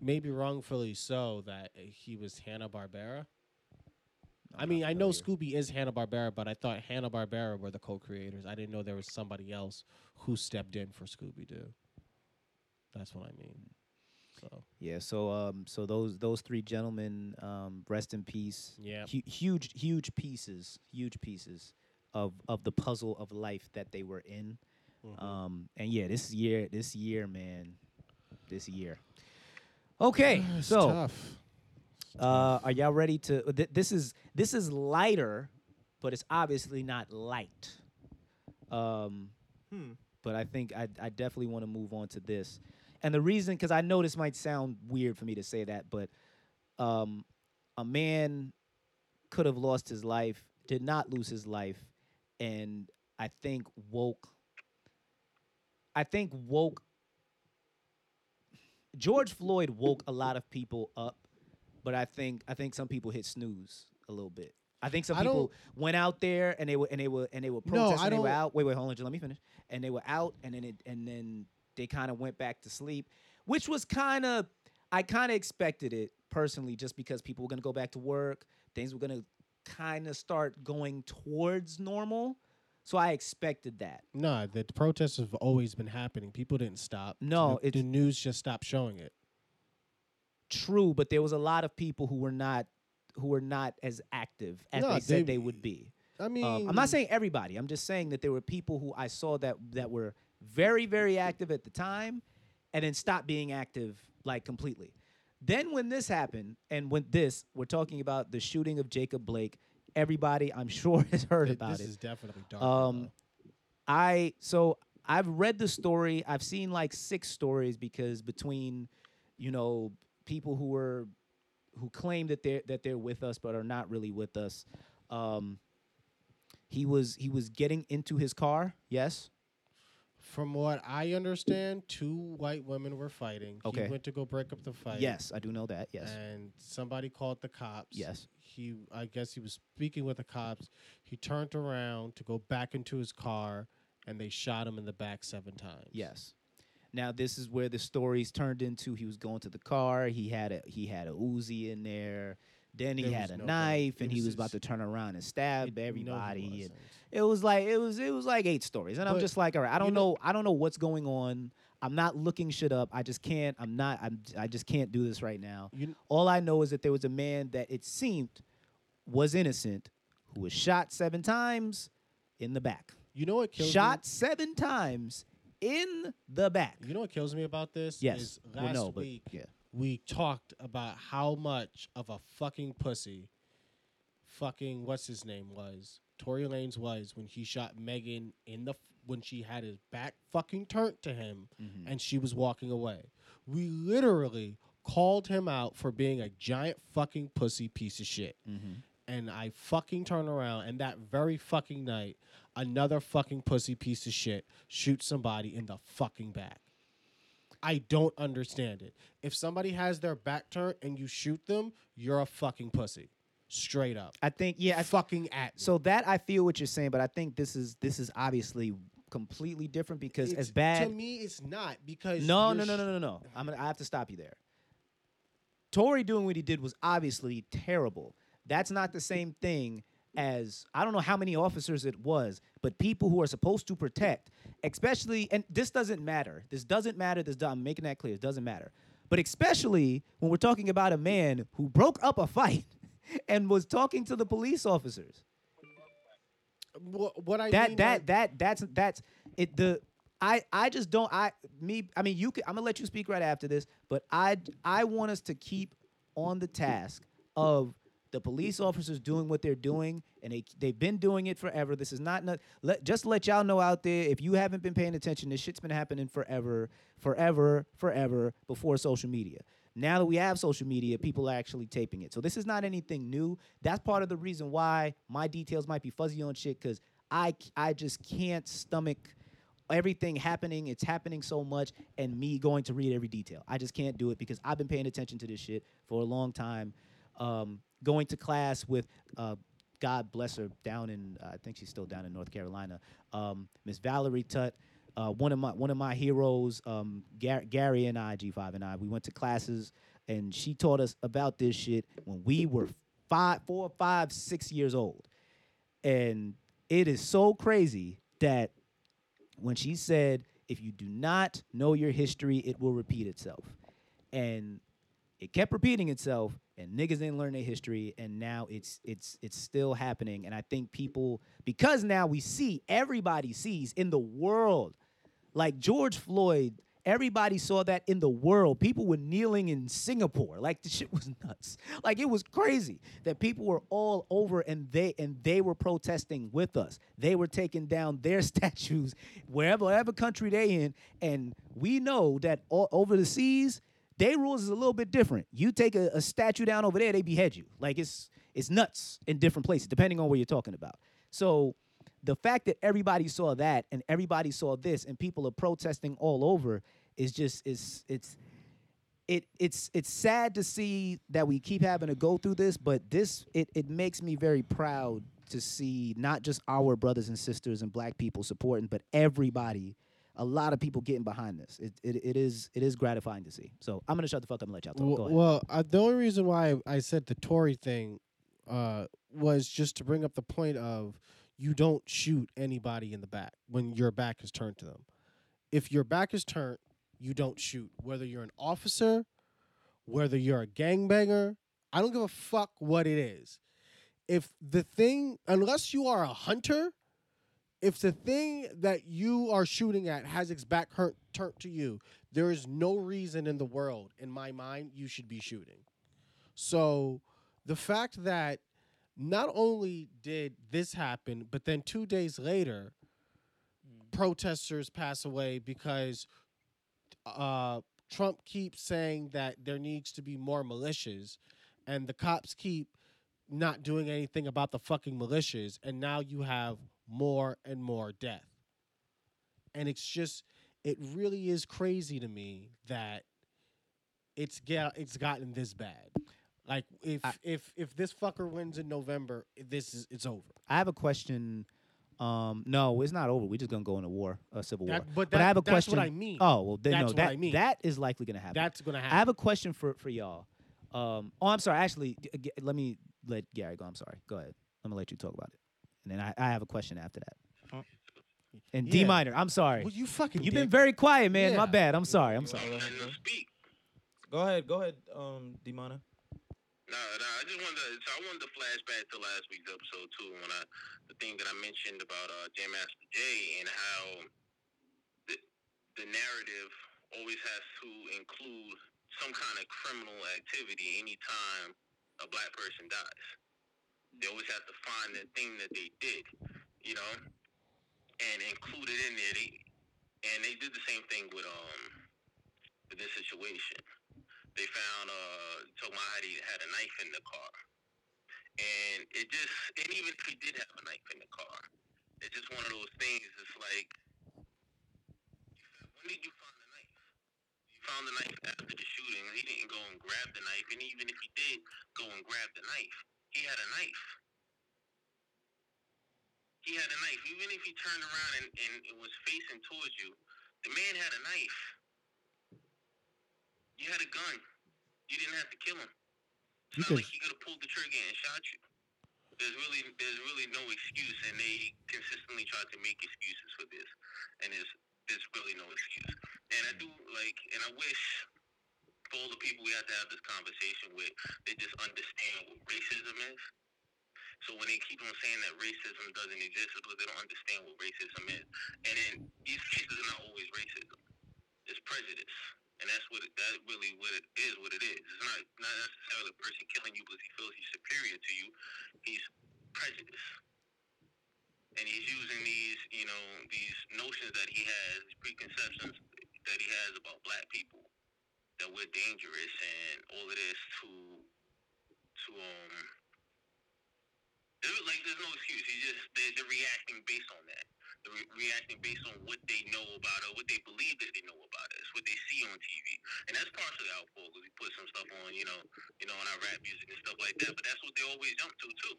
maybe wrongfully so, that he was Hanna Barbera. I mean, I know. Scooby is Hanna Barbera, but I thought Hanna Barbera were the co-creators. I didn't know there was somebody else who stepped in for Scooby Doo. That's what I mean. So Yeah, so um, so those those three gentlemen, um, rest in peace. Yeah. Hu- huge huge pieces, huge pieces of of the puzzle of life that they were in. Mm-hmm. Um, and yeah, this year, this year, man, this year. Okay, it's so tough. Uh, are y'all ready to? Th- this is this is lighter, but it's obviously not light. Um, Hmm. but I think I, I definitely want to move on to this. And the reason, because I know this might sound weird for me to say that, but um, a man could have lost his life, did not lose his life, and I think woke. I think woke. George Floyd woke a lot of people up, but I think I think some people hit snooze a little bit. I think some I people went out there and they were and they were and they were No, protesting. I they were out. Wait, wait, hold on, just let me finish. And they were out, and then it and then they kind of went back to sleep, which was kind of I kind of expected it personally, just because people were gonna go back to work, things were gonna kind of start going towards normal. So I expected that. No, the protests have always been happening. People didn't stop. No, the, the news just stopped showing it. True, but there was a lot of people who were not who were not as active as No, they said they- would be. I mean, Um, I'm not saying everybody. I'm just saying that there were people who I saw that that were very, very active at the time, and then stopped being active like completely. Then when this happened, and when this, we're talking about the shooting of Jacob Blake. Everybody, I'm sure, has heard th- about this it. is definitely dark. Um, I so I've read the story. I've seen like six stories because between, you know, people who were who claim that they're that they're with us but are not really with us. Um, he was he was getting into his car. Yes. From what I understand, two white women were fighting. Okay. He went to go break up the fight. Yes, I do know that. Yes. And somebody called the cops. Yes. He, I guess he was speaking with the cops. He turned around to go back into his car, and they shot him in the back seven times. Yes. Now this is where the stories turned into. He was going to the car. He had a he had a Uzi in there. Then he There had a no knife, and It he was was about to turn around and stab It- you know he everybody. and it was like it was it was like eight stories, and I'm just like, all right, I don't you know, know- I don't know what's going on. I'm not looking shit up. I just can't. I'm not. I'm. I just can't do this right now. You All I know is that there was a man that it seemed was innocent, who was shot seven times in the back. You know what kills Shot me? seven times in the back. You know what kills me about this? Yes. Is Well, last no, but week yeah. we talked about how much of a fucking pussy fucking what's his name was Tory Lanez was when he shot Megan in the f- when she had his back fucking turned to him Mm-hmm. and she was walking away. We literally called him out for being a giant fucking pussy piece of shit. Mm-hmm. And I fucking turn around and that very fucking night, another fucking pussy piece of shit shoots somebody in the fucking back. I don't understand it. If somebody has their back turned and you shoot them, you're a fucking pussy. Straight up. I think yeah. I, fucking at me. so that I feel what you're saying, but I think this is this is obviously completely different because It's- as bad. to me it's not because No, no, no, no, no, no. I'm gonna, I have to stop you there. Tory doing what he did was obviously terrible. That's not the same thing as I don't know how many officers it was, but people who are supposed to protect, especially, and this doesn't matter. This doesn't matter. This I'm making that clear. It doesn't matter. But especially when we're talking about a man who broke up a fight and was talking to the police officers What, what I that mean that by- that that's that's it the I I just don't I me I mean you could I'm gonna let you speak right after this but I I want us to keep on the task of the police officers doing what they're doing and they they've been doing it forever this is not, not let just let y'all know out there if you haven't been paying attention this shit's been happening forever forever forever before social media now that we have social media, people are actually taping it. So this is not anything new. That's part of the reason why my details might be fuzzy on shit because I I just can't stomach everything happening. It's happening so much, and me going to read every detail. I just can't do it because I've been paying attention to this shit for a long time. Um, going to class with. Uh, God bless her, down in uh, I think she's still down in North Carolina. Um, Miss Valerie Tutt, uh, one of my one of my heroes, um, Gar- Gary and I, G5 and I, we went to classes, and she taught us about this shit when we were five, four, five, six years old, and it is so crazy that when she said, "If you do not know your history, it will repeat itself," and it kept repeating itself and niggas didn't learn their history and now it's it's it's still happening. And i think people because now we see everybody sees in the world like george floyd everybody saw that in the world. People were kneeling in singapore. Like the shit was nuts. Like it was crazy that people were all over and they and they were protesting with us. They were taking down their statues wherever whatever country they in. And we know that all over the seas their rules is a little bit different. You take a, a statue down over there, they behead you. Like it's it's nuts in different places, depending on what you're talking about. So the fact that everybody saw that and everybody saw this and people are protesting all over is just is it's it it's it's sad to see that we keep having to go through this, but this it it makes me very proud to see not just our brothers and sisters and black people supporting, but everybody a lot of people getting behind this. It, it, it is it is gratifying to see. So I'm gonna shut the fuck up and let y'all talk. Well, Go ahead. well uh, the only reason why I said the Tory thing uh, was just to bring up the point of you don't shoot anybody in the back when your back is turned to them. If your back is turned, you don't shoot. Whether you're an officer, whether you're a gangbanger, I don't give a fuck what it is. If the thing, unless you are a hunter, if the thing that you are shooting at has its back hurt, turned to you, there is no reason in the world, in my mind, you should be shooting. So the fact that not only did this happen, but then two days later, protesters pass away because uh, Trump keeps saying that there needs to be more militias, and the cops keep not doing anything about the fucking militias, and now you have more and more death. And it's just, it really is crazy to me that it's get, it's gotten this bad. Like if I- if if this fucker wins in November, this is it's over. I have a question Um, no, it's not over. We're just gonna go into war, a civil That- war. but I have a that's question. what I mean. Oh well, then That's no, what that I mean. that is likely gonna happen. That's gonna happen. I have a question for for y'all. Um, oh, I'm sorry. Actually, let me let Gary go. I'm sorry. Go ahead. I'm gonna let you talk about it, and then I, I have a question after that. And D minor. I'm sorry. Well, you fucking. You've been very quiet, man. My bad. I'm sorry. I'm sorry. Go ahead, And bro. to speak. Go ahead, go ahead, um, Demona. No, no, I just wanted to, so I wanted to flash back to last week's episode too, when I the thing that I mentioned about uh, Jam Master Jay and how the the narrative always has to include some kind of criminal activity anytime a black person dies. They always have to find the thing that they did, you know, and include it in there. They, and they did the same thing with um with this situation they found uh Tomahawk had a knife in the car. And it just and even if he did have a knife in the car, it's just one of those things, it's like when did you find the knife? You found the knife after the shooting. He didn't go and grab the knife, and even if he did go and grab the knife, he had a knife. He had a knife. Even if he turned around and, and it was facing towards you, the man had a knife. You had a gun. You didn't have to kill him. It's You not like he could have pulled the trigger and shot you. There's really there's really no excuse, and they consistently try to make excuses for this, and there's there's really no excuse. And I do like, and I wish all the people we have to have this conversation with, they just understand what racism is. So when they keep on saying that racism doesn't exist, it's because they don't understand what racism is. And in these cases are not always racism. It's prejudice. And that's what it, that really what it is. What it is. It's not not necessarily a person killing you because he feels he's superior to you. He's prejudice, and he's using these you know these notions that he has, preconceptions that he has about black people, that we're dangerous and all of this to to um. there- Like there's no excuse. He just they're, they're reacting based on that. They're re- reacting based on what they know about it, what they believe that they know about us, what they see on TV, and that's partially our fault because we put some stuff on, you know, you know, on our rap music and stuff like that. But that's what they always jump to too.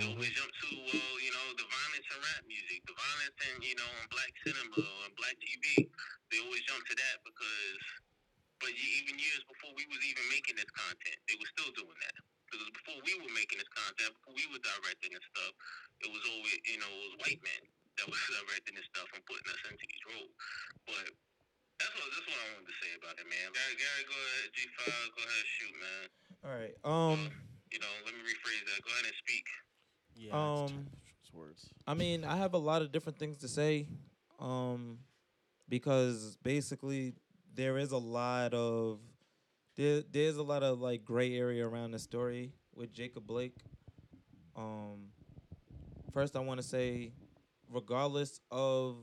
They always jump to, well, you know, the violence in rap music, the violence in, you know, in black cinema or in black TV. They always jump to that because, but even years before we was even making this content, they were still doing that. Because before we were making this content, before we were directing this stuff, it was always, you know, it was white men that was directing this stuff and putting us into these roles. But that's what that's what I wanted to say about it, man. Gary, Gary go ahead, G five, go ahead, and shoot, man. All right. Um, You know, let me rephrase that. Go ahead and speak. Yeah, Um, it's words. I mean, I have a lot of different things to say, um, because basically there is a lot of there there's a lot of like gray area around the story with Jacob Blake. Um, first, I want to say, regardless of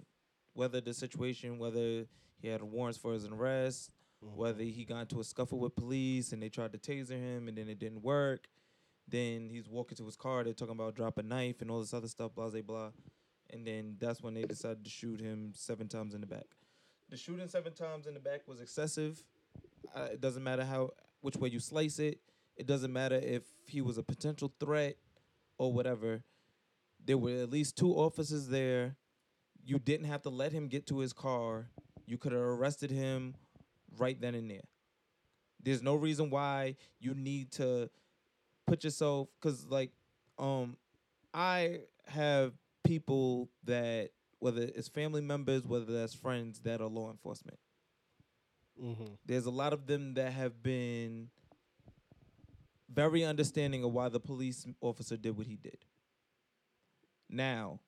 whether the situation, whether he had warrants for his arrest, whether he got into a scuffle with police and they tried to taser him and then it didn't work, then he's walking to his car. They're talking about drop a knife and all this other stuff, blah blah blah. And then that's when they decided to shoot him seven times in the back. The shooting seven times in the back was excessive. Uh, it doesn't matter how which way you slice it. It doesn't matter if he was a potential threat or whatever. There were at least two officers there. You didn't have to let him get to his car. You could have arrested him right then and there. There's no reason why you need to put yourself because like um I have people that whether it's family members, whether that's friends that are law enforcement. Mm-hmm. There's a lot of them that have been very understanding of why the police officer did what he did. Now,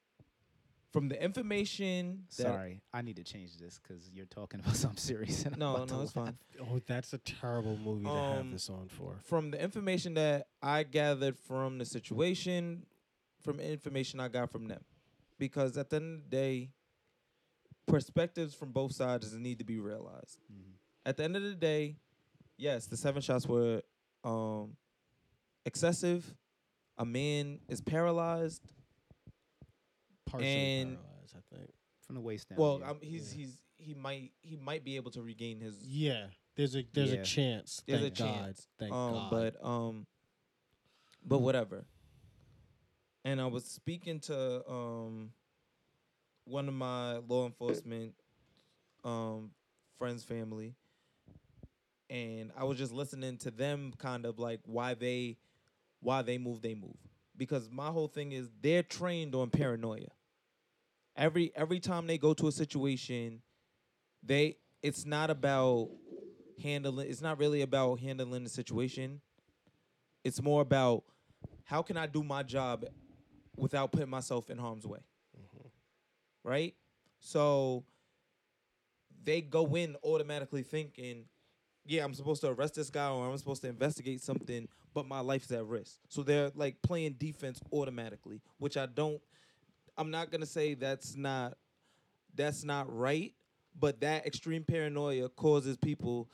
from the information that Sorry, I need to change this because you're talking about something serious. And I'm No, no, it's laugh. fine. Oh, that's a terrible movie to have Um, this on for. from the information that I gathered from the situation, from information I got from them, because at the end of the day, perspectives from both sides need to be realized. At the end of the day, yes, the seven shots were um, excessive. A man is paralyzed. Partially and- paralyzed, I think. From the waist down. Well, yeah. um, he's he's he might he might be able to regain his Yeah, there's a there's Yeah. a chance. There's thank a God. chance. Thank um, God. but um, but whatever. And I was speaking to um one of my law enforcement um friends family. And I was just listening to them kind of like why they why they move they move. Because my whole thing is they're trained on paranoia. Every every time they go to a situation they it's not about handling it's not really about handling the situation. It's more about how can I do my job without putting myself in harm's way? Mm-hmm. Right? So they go in automatically thinking, yeah, I'm supposed to arrest this guy or I'm supposed to investigate something, but my life's at risk. So they're like playing defense automatically, which I don't I'm not gonna say that's not that's not right, but that extreme paranoia causes people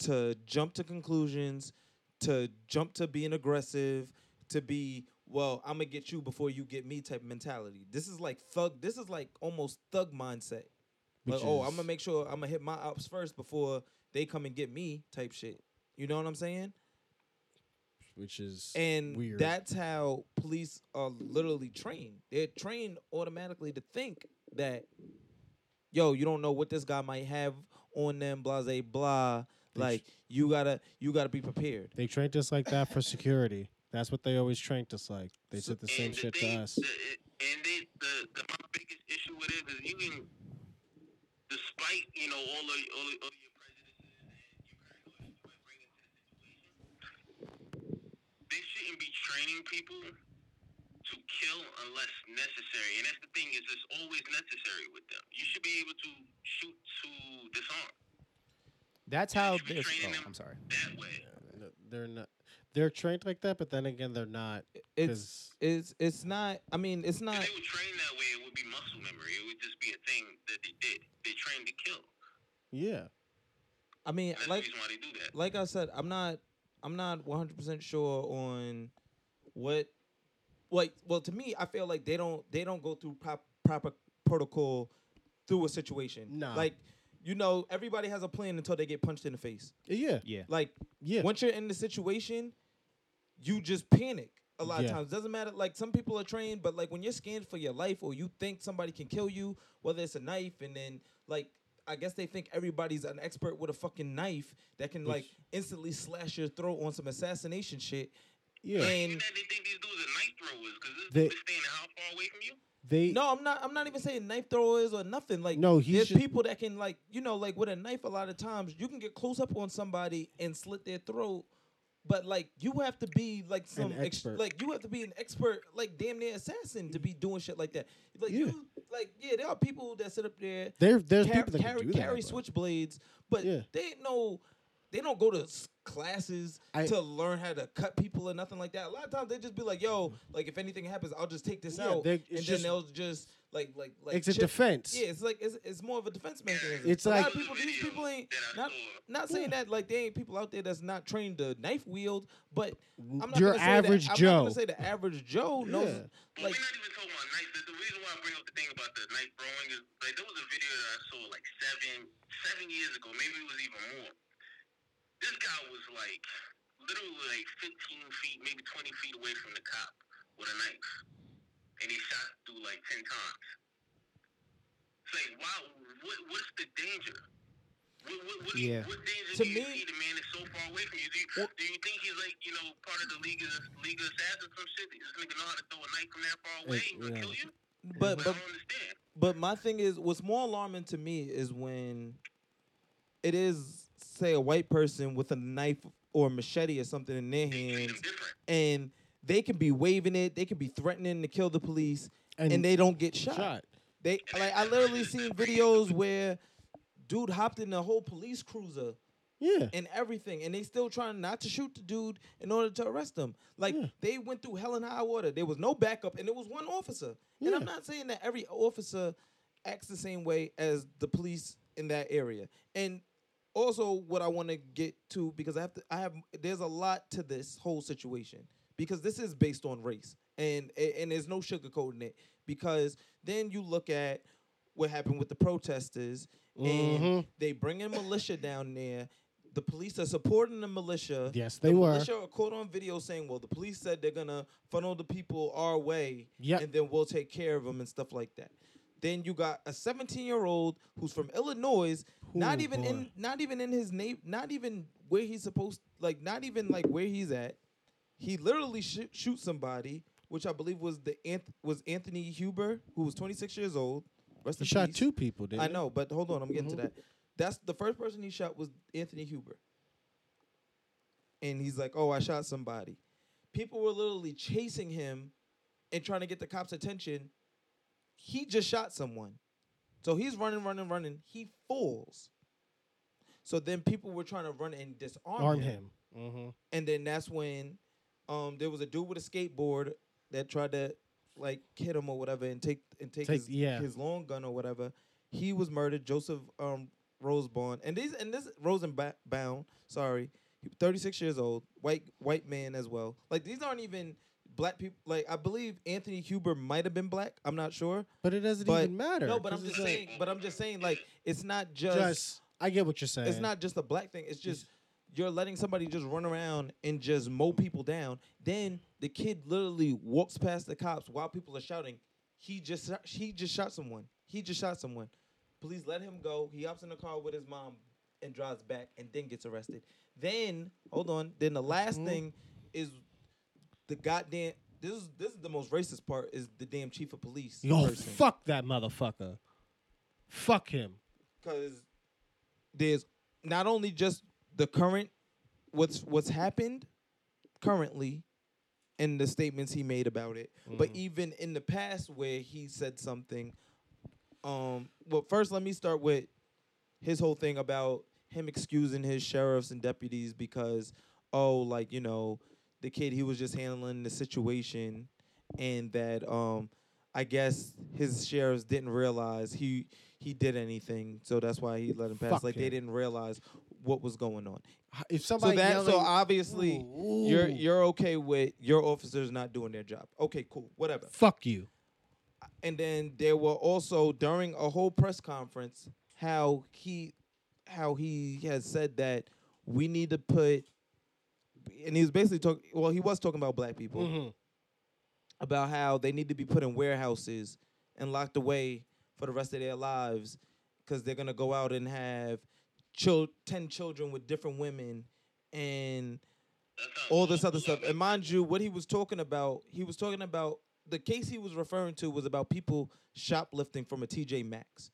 to jump to conclusions, to jump to being aggressive, to be well, I'm gonna get you before you get me type mentality. This is like thug. This is like almost thug mindset. Like, oh, I'm gonna make sure I'm gonna hit my ops first before they come and get me type shit. You know what I'm saying? which is And weird. that's how police are literally trained. They're trained automatically to think that, yo, you don't know what this guy might have on them, blah, blah, blah. They Like you gotta, you gotta be prepared. they trained us like that for security. That's what they always trained us like. They said the same and shit to thing- us. The, and they, the, the my biggest issue with it is you can, despite you know all of all, of- all of your prejudices and your you bring into the situation, they shouldn't be training people to kill unless necessary. And that's the thing is it's always necessary with them. You should be able to shoot to disarm That's how should be training Oh, them I'm sorry. that way. No, They're not. They're trained like that, but then again, they're not. It's 'cause- it's it's not. I mean, it's If not. they were trained that way, it would be muscle memory. It would just be a thing that they did. They trained to kill. yeah. I mean, That's like the reason why they do that. like I said, I'm not I'm not 100 percent sure on what like well to me I feel like they don't they don't go through prop, proper protocol through a situation. Nah. Like you know everybody has a plan until they get punched in the face. Yeah. Yeah. Like Yeah. once you're in the situation, you just panic. A lot Yeah. of times doesn't matter. Like some people are trained, but like when you're scared for your life or you think somebody can kill you, whether it's a knife, and then like I guess they think everybody's an expert with a fucking knife that can like instantly slash your throat on some assassination shit. Yeah. And Even that they think these dudes are knife throwers because They- dude is standing how far away from you? they. no, I'm not. I'm not even saying knife throwers or nothing. Like No, he's there's just- people that can like you know like with a knife. A lot of times you can get close up on somebody and slit their throat. But like you have to be like some ex- expert. like you have to be an expert like damn near assassin to be doing shit like that. Like Yeah. you like yeah, there are people that sit up there There, there's car- people that carry can do that. carry switchblades, but Yeah. they ain't no they don't go to classes I- to learn how to cut people or nothing like that. A lot of times they just be like, "Yo, like if anything happens, I'll just take this Yeah, out," and it's then they'll just like like like It's a defense. Yeah, it's like it's, it's more of a defense mechanism. It's a lot like- of people. These people ain't not not saying that like there ain't people out there that's not trained to knife wield, but I'm not Your gonna say average that, I'm not gonna say the average Joe knows Yeah. But like we're not even talking about knife. The, the reason why I bring up the thing about the knife throwing is like there was a video that I saw like seven seven years ago, maybe it was even more. This guy was like literally like 15 feet, maybe 20 feet away from the cop with a knife, and he shot through like 10 times. It's like, wow, what, what's the danger? What, what, what, Yeah. what danger To do you me- see? The man is so far away from you. Do you, do you think he's like, you know, part of the league of league of assassins or some shit? This nigga know how to throw a knife from that far away and gonna yeah. kill you? but I but. But my thing is, what's more alarming to me is when it is, say, a white person with a knife or machete or something in their hands, and they can be waving it, they can be threatening to kill the police, and, And they don't get shot. Shot. They like I literally seen videos where dude hopped in the whole police cruiser Yeah. and everything, and they still trying not to shoot the dude in order to arrest him. Like Yeah. they went through hell and high water. There was no backup, and it was one officer. And I'm not saying that every officer acts the same way as the police in that area. And also, what I want to get to because I have to, I have there's a lot to this whole situation because this is based on race, and and there's no sugarcoating it because then you look at what happened with the protesters and Mhm. they bring in militia down there the police are supporting the militia. Yes, the they were. Militia are caught on video saying, "Well, the police said they're gonna funnel the people our way, Yep. and then we'll take care of them and stuff like that." Then you got a 17 year old who's from Illinois, not even boy. in, not even in his name, not even where he's supposed, like not even like where he's at. He literally sh- shoots somebody, which I believe was the Anth- was Anthony Huber, who was 26 years old. Rest He shot peace. two people, didn't I know, but hold on, I'm getting Mm-hmm. to that. That's the first person he shot was Anthony Huber. And he's like, "Oh, I shot somebody." People were literally chasing him and trying to get the cops' attention. He just shot someone. So he's running, running, running. He falls. So then people were trying to run and disarm Arm him. him. Mm-hmm. And then that's when um there was a dude with a skateboard that tried to like hit him or whatever and take and take, Take- his, yeah. his long gun or whatever. He was murdered. Joseph um Rosebaum and these and this Rosenbaum, sorry, he 36 years old, white white man as well. Like these aren't even black people. Like I believe Anthony Huber might have been black. I'm not sure. But it doesn't But even matter. No, but I'm just it's like- saying. But I'm just saying. Like it's not just. Just, I get what you're saying. it's not just a black thing. It's just you're letting somebody just run around and just mow people down. Then the kid literally walks past the cops while people are shouting. He just he just shot someone. He just shot someone. Police let him go. He hops in the car with his mom and drives back and then gets arrested. Then hold on. Then the last Mm-hmm. thing is the goddamn. This is this is the most racist part. Is the damn chief of police. Yo, person. fuck that motherfucker. Fuck him. because there's not only just the current what's what's happened currently and the statements he made about it but even in the past where he said something um well first let me start with his whole thing about him excusing his sheriffs and deputies because oh like you know the kid he was just handling the situation and that um I guess his sheriffs didn't realize he he did anything, so that's why he let him pass. Fuck like they didn't realize what was going on. If somebody So that yelling, so obviously Ooh, you're you're okay with your officers not doing their job. Okay, cool, whatever. fuck you. And then there were also during a whole press conference how he how he has said that we need to put and he was basically talking well he was talking about black people Mhm. about how they need to be put in warehouses and locked away for the rest of their lives because they're gonna go out and have chil- ten children with different women and all this other stuff. And mind you, what he was talking about, he was talking about the case he was referring to was about people shoplifting from a TJ Maxx,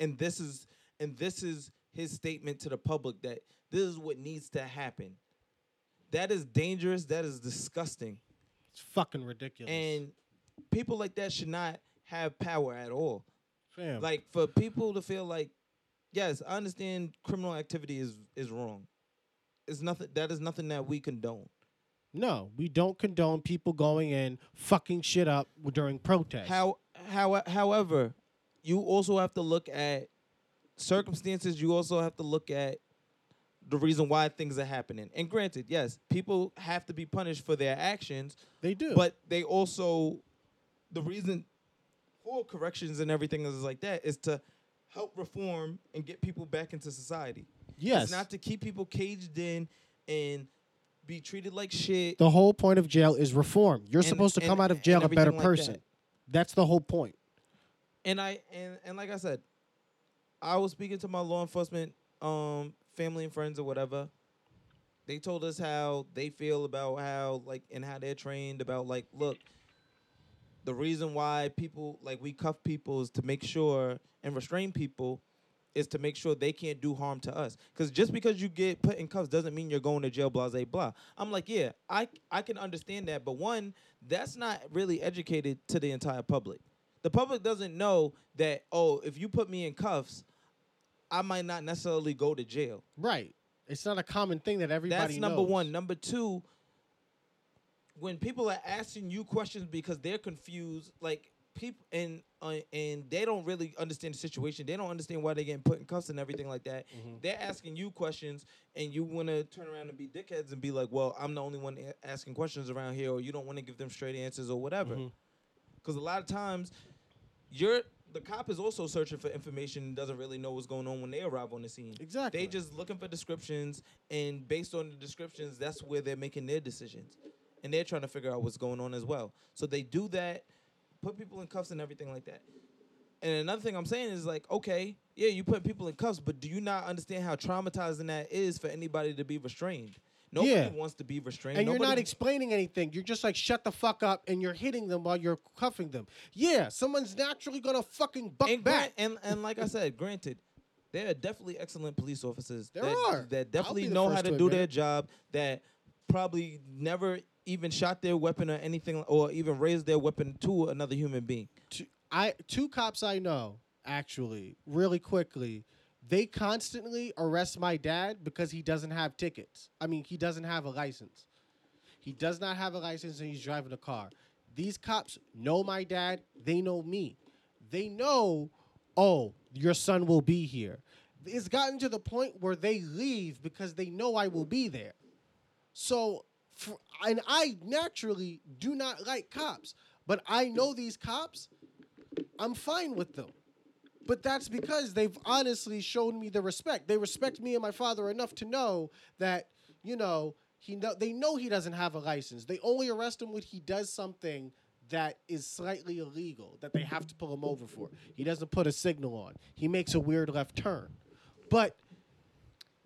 and this is and this is his statement to the public that this is what needs to happen. That is dangerous. That is disgusting. It's fucking ridiculous. And people like that should not have power at all. Fam, Like for people to feel like, yes, I understand criminal activity is is wrong. It's nothing. That is nothing that we condone. no, we don't condone people going in fucking shit up during protests. How how however, you also have to look at circumstances. You also have to look at the reason why things are happening. And granted, yes, people have to be punished for their actions, they do? but they also the reason for corrections and everything is like that is to help reform and get people back into society. yes, It's not to keep people caged in and be treated like shit. the whole point of jail is reform. You're And- supposed to and- come out of jail a better like person. that. That's the whole point. And I and, and like I said, I was speaking to my law enforcement um family and friends or whatever. They told us how they feel about how like and how they're trained about like look the reason why people like we cuff people is to make sure and restrain people is to make sure they can't do harm to us. Because just because you get put in cuffs doesn't mean you're going to jail, blah, blah, blah. I'm like, yeah, I, I can understand that. But one, that's not really educated to the entire public. The public doesn't know that, oh, if you put me in cuffs, I might not necessarily go to jail. Right. It's not a common thing that everybody That's number knows. one. Number two, when people are asking you questions because they're confused, like people and uh, and they don't really understand the situation. They don't understand why they're getting put in cuffs and everything like that. Mm-hmm. They're asking you questions, and you want to turn around and be dickheads and be like, "Well, I'm the only one asking questions around here," or you don't want to give them straight answers or whatever. Because a lot of times, you're the cop is also searching for information and doesn't really know what's going on when they arrive on the scene. Exactly. They just looking for descriptions, and based on the descriptions, that's where they're making their decisions, and they're trying to figure out what's going on as well. So they do that, put people in cuffs and everything like that. And another thing I'm saying is like, okay, yeah, you put people in cuffs, but do you not understand how traumatizing that is for anybody to be restrained? Nobody Yeah. wants to be restrained. and you're not explaining anything. You're just like shut the fuck up, and you're hitting them while you're cuffing them. Yeah, someone's naturally gonna fucking buck and, back. and and like I said, granted, there are definitely excellent police officers There that, are. That definitely know how to, to do admit their job. That probably never even shot their weapon or anything, or even raised their weapon to another human being. two, I two cops I know actually really quickly. They constantly arrest my dad because he doesn't have tickets. I mean, he doesn't have a license. He does not have a license and he's driving a car. These cops know my dad. They know me. They know, oh, your son will be here. It's gotten to the point where they leave because they know I will be there. So, for, and I naturally do not like cops, but I know these cops. I'm fine with them. But that's because they've honestly shown me the respect. They respect me and my father enough to know that, you know, he know, they know he doesn't have a license. They only arrest him when he does something that is slightly illegal that they have to pull him over for. He doesn't put a signal on. He makes a weird left turn. But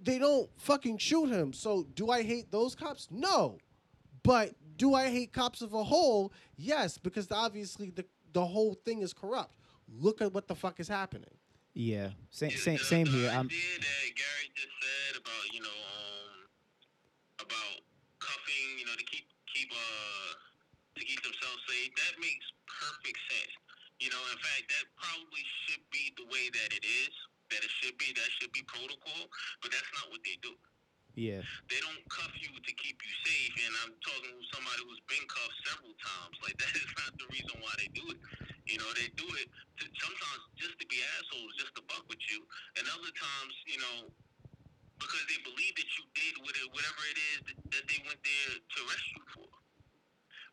they don't fucking shoot him. So do I hate those cops? No. But do I hate cops of a whole? Yes, because obviously the the whole thing is corrupt. Look at what the fuck is happening. Yeah, same Yeah, same the- same the here. I'm idea that Gary just said about you know um about cuffing, you know, to keep keep uh to keep themselves safe. That makes perfect sense. You know, in fact, that probably should be the way that it is. That it should be. That should be protocol. But that's not what they do. yeah. They don't cuff you to keep you safe. And I'm talking with somebody who's been cuffed several times. Like that is not the reason why they do it. You know, they do it to, sometimes just to be assholes, just to buck with you, and other times, you know, because they believe that you did whatever it is that, that they went there to arrest you for.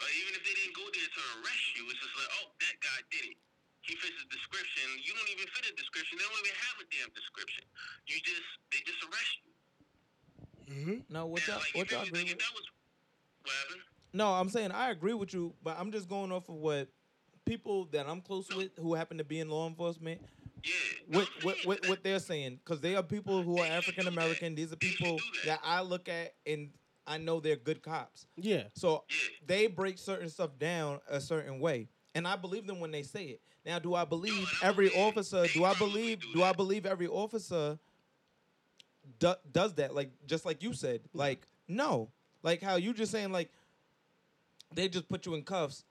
Or even if they didn't go there to arrest you, it's just like, oh, that guy did it. He fits the description. You don't even fit a description. They don't even have a damn description. You just they just arrest you. Mm-hmm. No, what And, y'all, like, what y'all agree like, with? that was what? No, I'm saying I agree with you, but I'm just going off of what people that I'm close with who happen to be in law enforcement Yeah. what I'm what what, that- what they're saying because they are people who are They should African. American. These are people that that. I look at and I know they're good cops. Yeah. So Yeah. they break certain stuff down a certain way, and I believe them when they say it. Now, do I believe every officer? Do I believe? do I believe every officer do, does that? Like just like you said. Like no, like how you just saying like they just put you in cuffs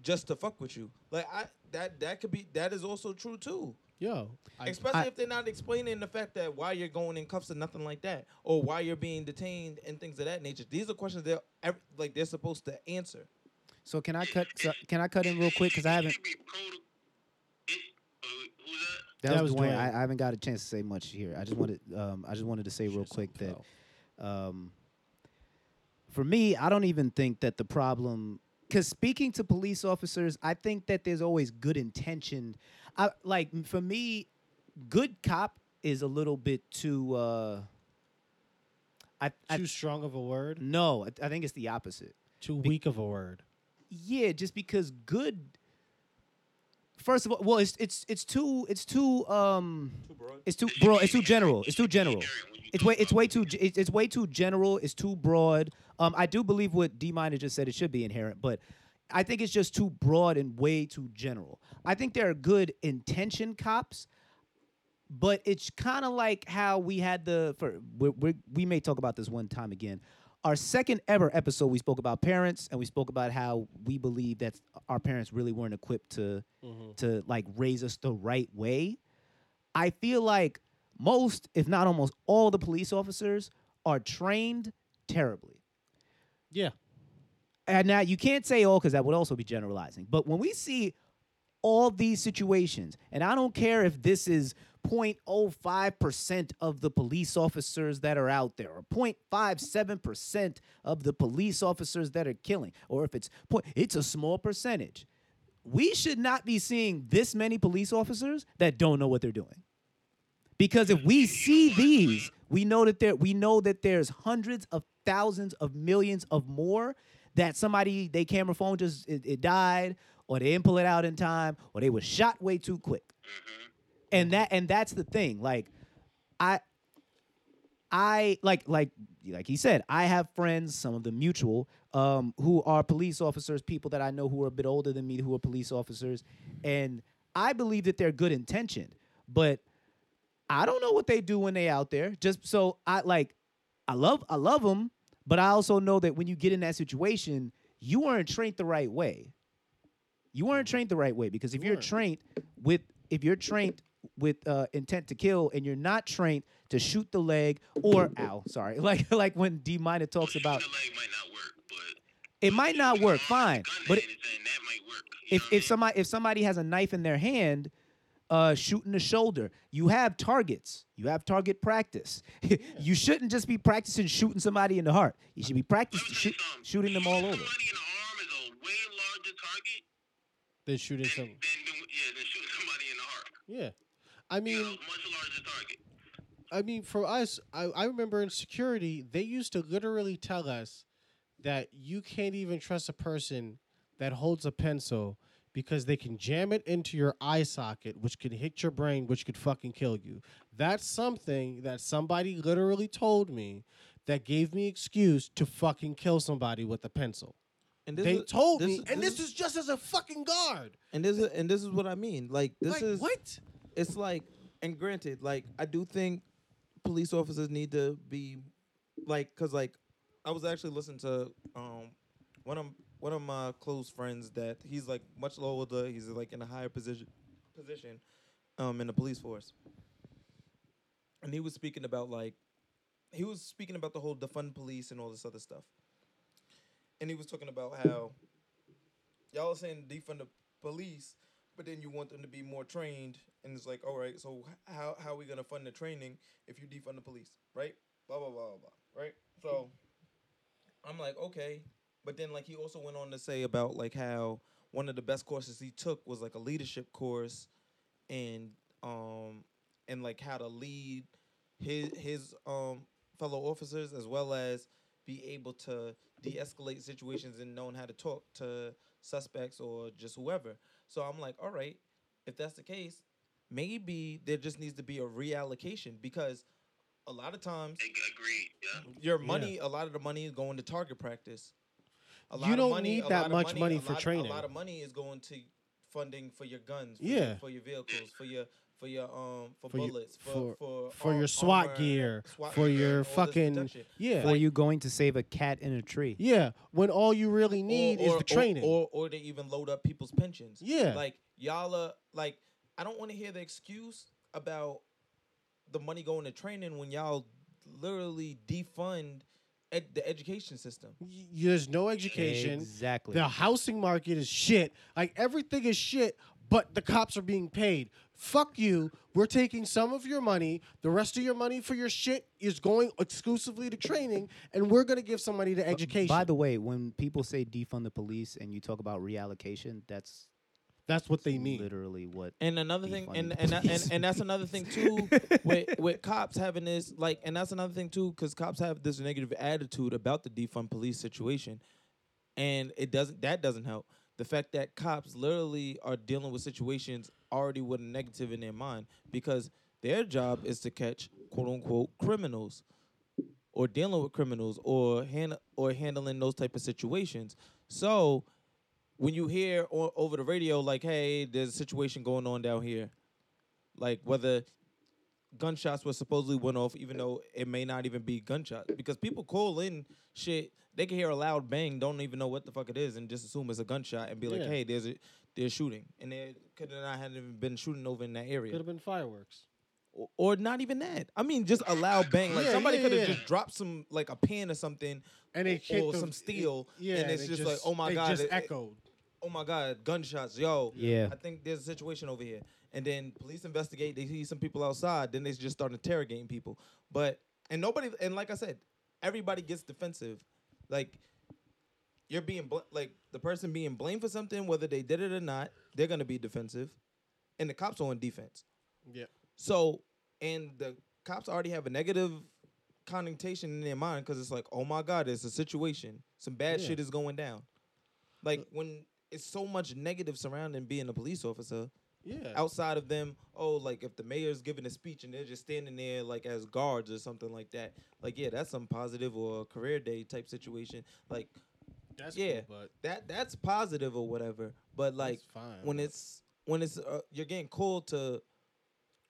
just to fuck with you. Like I that that could be that is also true too. Yo. I, Especially I- if they're not explaining the fact that why you're going in cuffs and nothing like that, or why you're being detained and things of that nature. These are questions they're like they're supposed to answer. So can I cut? So, can I cut in real quick because I haven't. should be proto- it- who's that? That, was was Dwayne. Dwayne. I, I haven't got a chance to say much here. I just wanted. Um, I just wanted to say real quick that. Um, for me, I don't even think that the problem. Because speaking to police officers, I think that there's always good intention. I like for me, good cop is a little bit too. Uh, I, I too strong of a word. no, I, I think it's the opposite. Too weak of a word. Yeah, just because good. First of all, well, it's it's it's too it's too um it's too broad it's too general it's too general. It's way it's way too it's, it's way too general. It's too broad. Um, I do believe what D Minor just said. It should be inherent, but I think it's just too broad and way too general. I think there are good intention cops, but it's kind of like how we had the for we we we may talk about this one time again. Our second ever episode, we spoke about parents and we spoke about how we believe that our parents really weren't equipped to mm-hmm. to like raise us the right way. I feel like most, if not almost all, the police officers are trained terribly. Yeah. And now you can't say oh, all because that would also be generalizing. But when we see all these situations, and I don't care if this is 0.05% of the police officers that are out there, or 0.57% of the police officers that are killing, or if it's point, it's a small percentage. we should not be seeing this many police officers that don't know what they're doing. Because if we see these, we know that there we know that there's hundreds of thousands of millions of more that somebody they camera phone just it, it died or they didn't pull it out in time or they were shot way too quick. Mm-hmm. And that and that's the thing. Like I I like like like he said, I have friends, some of them mutual, um, who are police officers, people that I know who are a bit older than me who are police officers, and I believe that they're good intentioned, but I don't know what they do when they out there. Just so I like, I love I love them, but I also know that when you get in that situation, you weren't trained the right way. You weren't trained the right way because if You you're trained with if you're trained with uh, intent to kill and you're not trained to shoot the leg or ow sorry like like when D Minor talks Shooting about the leg might not work, but it might not work fine but hand is that might work. You if I if mean? somebody if somebody has a knife in their hand uh, shooting the shoulder you have targets you have target practice you shouldn't just be practicing shooting somebody in the heart you should be practicing me tell you shoot, something. shooting them all over Somebody in the arm is a way larger target Then shooting than, some. than, than yeah, than shooting somebody in the heart. Yeah, I You mean, know, much larger target. I mean, for us, I, I remember in security, they used to literally tell us that you can't even trust a person that holds a pencil because they can jam it into your eye socket, which could hit your brain, which could fucking kill you. That's something that somebody literally told me that gave me excuse to fucking kill somebody with a pencil. And this They is- told this me, is- and this is just as a fucking guard. and this is and this is what I mean. Like this like, is what? It's like and granted like i do think police officers need to be like because like i was actually listening to um one of one of my close friends that he's like much older he's like in a higher position position um in the police force. And he was speaking about like he was speaking about the whole defund police and all this other stuff. And he was talking about how y'all are saying defund the police but then you want them to be more trained and it's like all right so how, how are we to fund the training if you defund the police right? Blah blah blah blah blah right? So i'm like okay. But then like he also went on to say about like how one of the best courses he took was like a leadership course and um and like how to lead his his um fellow officers as well as be able to de-escalate situations and knowing how to talk to suspects or just whoever. So i'm like all right if that's the case maybe there just needs to be a reallocation because a lot of times Ag- Agreed. Yeah. your money a lot of the money is going to target practice a You lot of don't money, need that much money, money for lot- training. a lot of money is going to funding for your guns for Yeah. your, for your vehicles for your for your um for, For your- bullets for- for for for your SWAT armor, gear, SWAT for gear, your fucking protection. yeah, or you going to save a cat in a tree yeah. When all you really Or- need is the training. or, or or they even load up people's pensions Yeah. like y'all are like i don't want to hear the excuse about the money going to training when y'all literally defund ed- the education system Y- there's no education. exactly The housing market is shit. Like everything is shit, but the cops are being paid. Fuck you. We're taking some of your money. The rest of your money for your shit is going exclusively to training, and we're gonna give somebody to education. by the way when people say defund the police and you talk about reallocation that's That's what they mean. literally what And another thing, defunding and and, that- and and that's another thing too, with with cops having this like, and that's another thing too, because cops have this negative attitude about the defund police situation, and it doesn't that doesn't help. The fact that cops literally are dealing with situations already with a negative in their mind because their job is to catch quote unquote criminals or dealing with criminals or hand, or handling those type of situations. So when you hear o- over the radio like, "Hey, there's a situation going on down here," like whether gunshots were supposedly went off, even though it may not even be gunshots, because people call in shit. They can hear a loud bang, don't even know what the fuck it is, and just assume it's a gunshot and be like, Yeah. "Hey, there's a there's shooting," and there could have not have even been shooting over in that area Could have been fireworks. or, or not even that. I mean, just a loud bang. Like Yeah, somebody yeah, could have yeah. just dropped some like a pan or something, And or, it hit or the- some steel, Yeah, and it's it just, like, oh my god, just it- it- echoed. Oh my god, gunshots, yo. Yeah. I think there's a situation over here. And then police investigate. They see some people outside. Then they just start interrogating people. But and nobody and like I said, everybody gets defensive. Like you're being bl- like the person being blamed for something, whether they did it or not, they're gonna be defensive, and the cops are on defense. Yeah. So, and the cops already have a negative connotation in their mind because it's like, oh my god, it's a situation, some bad Yeah. shit is going down. Like when it's so much negative surrounding being a police officer, Yeah. outside of them, oh, like if the mayor's giving a speech and they're just standing there like as guards or something like that, like yeah, that's some positive or career day type situation. Like That's yeah, cool, but that that's positive or whatever. But like fine. when but- it's when it's uh, you're getting called to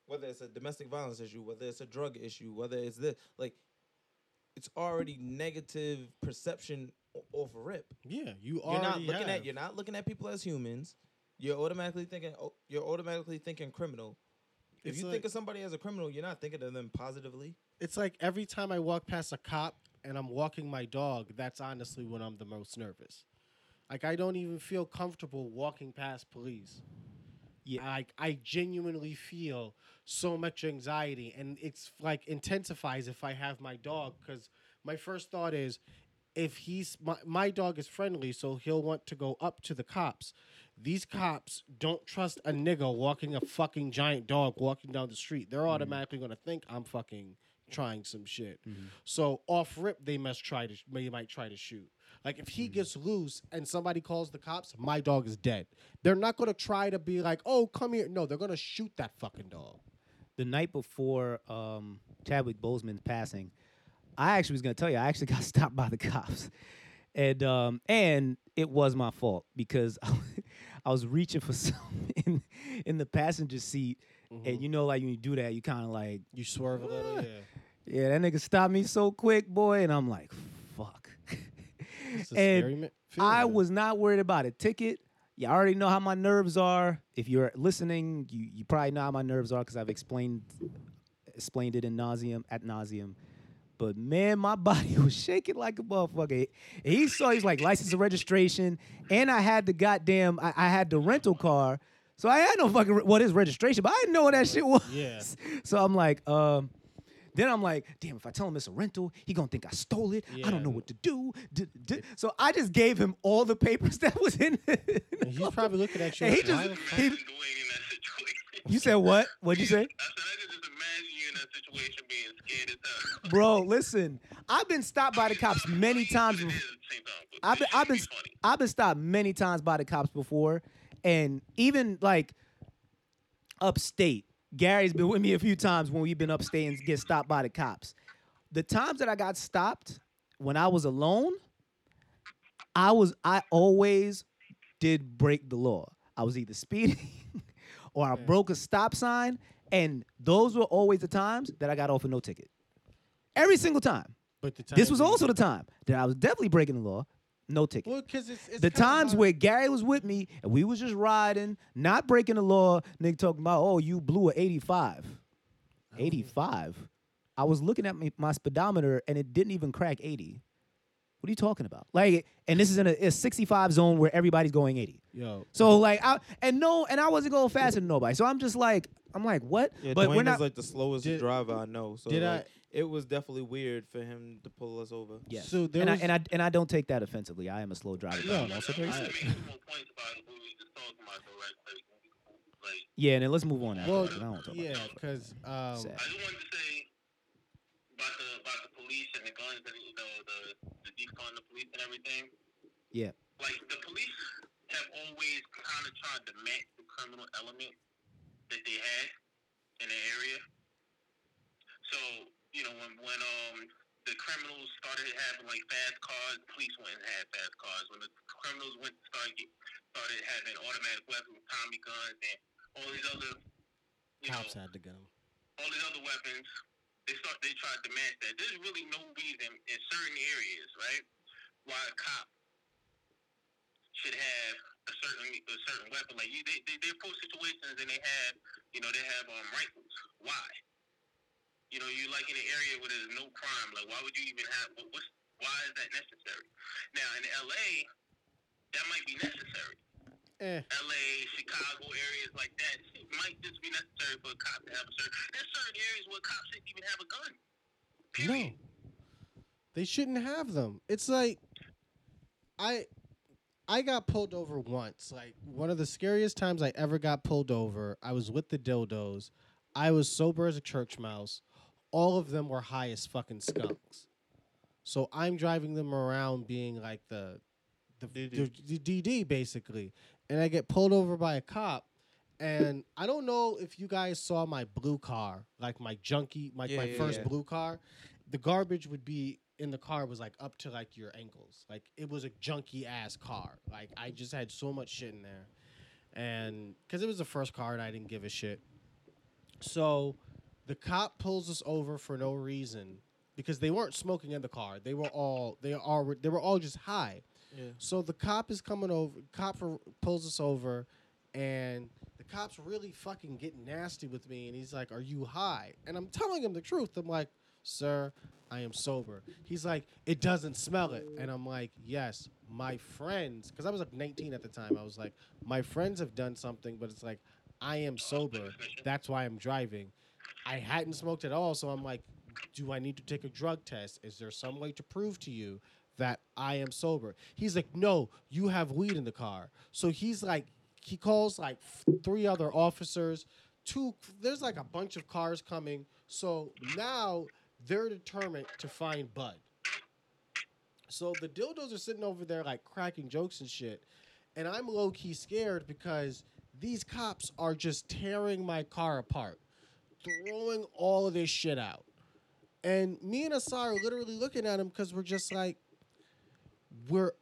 whether it's a domestic violence issue, whether it's a drug issue, whether it's this like it's already negative perception off rip. yeah, you You're not looking have. at you're not looking at people as humans. You're automatically thinking oh, you're automatically thinking criminal. If It's you like- think of somebody as a criminal, you're not thinking of them positively. It's like every time I walk past a cop and I'm walking my dog, that's honestly when I'm the most nervous. Like I don't even feel comfortable walking past police. Yeah. Like I genuinely feel so much anxiety and it's like intensifies if I have my dog cuz my first thought is if he's my, my dog is friendly so he'll want to go up to the cops. These cops don't trust a nigga walking a fucking giant dog walking down the street. They're mm-hmm. automatically going to think I'm fucking trying some shit. Mm-hmm. So off rip, they must try to they might try to shoot. Like if he mm-hmm. gets loose and somebody calls the cops, my dog is dead. They're not gonna try to be like, oh, come here. No, they're gonna shoot that fucking dog. the night before um, Chadwick Boseman's passing, I actually was gonna tell you I actually got stopped by the cops, and um, and it was my fault because I was reaching for something in, in the passenger seat, and you know like when you do that, you kind of like You swerve a little, yeah. yeah, that nigga stopped me so quick, boy, and I'm like fuck. And I was not worried about a ticket. You already know how my nerves are. If you're listening, you, you probably know how my nerves are because I've explained explained it in nauseum at nauseum. But man, my body was shaking like a motherfucker. He saw he's like license and registration, and I had the goddamn I, I had the rental car, so I had no fucking re- what is registration, but I didn't know what that shit was. Yeah. So I'm like, um, then I'm like, damn, if I tell him it's a rental, he gonna think I stole it. I don't know what to do. D- d- So I just gave him all the papers that was in it. And he's probably looking at you. And he just- the he- Imagine doing in that situation. you said what? What'd you say? I said I could just imagine you in that situation being scared as hell. Bro, listen, I've been stopped by the cops many times. Before. is at the same time, but I've been, I've been, should be funny. I've been stopped many times by the cops before, and even like upstate. Gary's been with me a few times when we've been upstate and get stopped by the cops. The times that I got stopped when I was alone, I was I always did break the law. I was either speeding or I broke a stop sign, and those were always the times that I got off with no ticket. Every single time. But the This was also the time that I was definitely breaking the law, no ticket. well, because it's, it's the times where Gary was with me and we was just riding, not breaking the law, nigga talking about, oh, you blew a 85. 85? I was looking at my, my speedometer and it didn't even crack 80. What are you talking about? Like, and this is in a, a 65 zone where everybody's going 80. yo, So like, I and no, and I wasn't going faster than nobody. So I'm just like, I'm like, what? Yeah, but Dwayne we're not. is like the slowest Did- driver I know. So did like, I- it was definitely weird for him to pull us over. yes. So there and, was- I, and I and I don't take that offensively. I am a slow driver. No, but I'm no, also very I safe. make some more points about what we just talking about, though, right? Like, like, Yeah, and then let's move on after well, that, 'cause I don't want to talk yeah, because um, I just wanted to say about the about the police and the guns and you know the the defund the police and everything. Yeah. Like the police have always kind of tried to match the criminal element that they had in the area. So you know when when um the criminals started having like fast cars, police went and had fast cars. When the criminals went started get, started having automatic weapons, Tommy guns, and all these other you know cops had the gun. all these other weapons, they start they tried to match that. There's really no reason in certain areas, right, why a cop should have a certain a certain weapon. Like you, they they they post situations and they have you know they have um rifles. Why? You know, you like in an area where there's no crime. Like, why would you even have? What, what's why is that necessary? Now in L.A., that might be necessary. Eh, LA, Chicago, areas like that, it might just be necessary for a cop to have a certain. There's certain areas where cops shouldn't even have a gun. no, they shouldn't have them. It's like I I got pulled over once. Like one of the scariest times I ever got pulled over. I was with the dildos. I was sober as a church mouse. All of them were high as fucking skunks. So I'm driving them around being like the the, the, the DD basically. And I get pulled over by a cop. And I don't know if you guys saw my blue car, like my junkie, my, Yeah, my yeah, first yeah. blue car. The garbage would be in the car was like up to like your ankles. Like it was a junky ass car. Like I just had so much shit in there. And because it was the first car and I didn't give a shit. So the cop pulls us over for no reason because they weren't smoking in the car. They were all they are they were all just high. So the cop is coming over. Cop pulls us over, and the cop's really fucking getting nasty with me. And he's like, "Are you high?" And I'm telling him the truth. I'm like, "Sir, I am sober." He's like, "It doesn't smell it." And I'm like, "Yes, my friends," because I was like 19 at the time. I was like, "My friends have done something, but it's like I am sober. That's why I'm driving." I hadn't smoked at all, so I'm like, "Do I need to take a drug test? Is there some way to prove to you?" That I am sober. He's like, no, you have weed in the car. So he's like, he calls like three other officers. Two, there's like a bunch of cars coming. So now they're determined to find Bud. So the dildos are sitting over there like cracking jokes and shit. And I'm low key scared because these cops are just tearing my car apart, throwing all of this shit out. And me and Asar are literally looking at him because we're just like, we're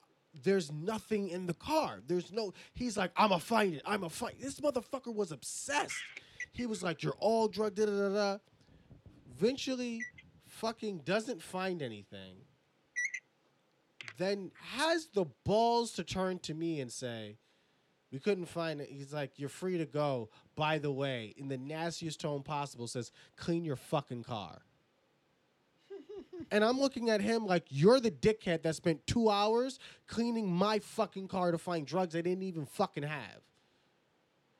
there's nothing in the car. There's no. He's like, I'm a find it. I'm a find. This motherfucker was obsessed. He was like, you're all drugged. Da da da da. Eventually, fucking doesn't find anything. Then has the balls to turn to me and say, we couldn't find it. He's like, you're free to go. By the way, in the nastiest tone possible, says, clean your fucking car. And I'm looking at him like you're the dickhead that spent two hours cleaning my fucking car to find drugs I didn't even fucking have.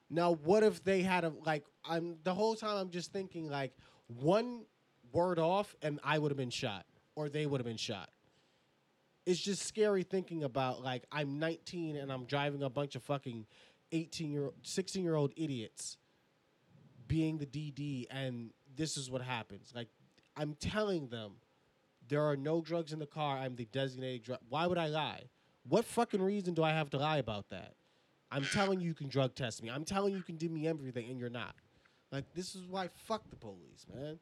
Now, what if they had a like? I'm the whole time I'm just thinking like one word off and I would have been shot or they would have been shot. It's just scary thinking about like I'm 19 and I'm driving a bunch of fucking 18 year 16 year old idiots being the DD and this is what happens. Like I'm telling them there are no drugs in the car. I'm the designated drug. Why would I lie? What fucking reason do I have to lie about that? I'm telling you you can drug test me. I'm telling you you can do me everything, and you're not. Like this is why fuck the police, man.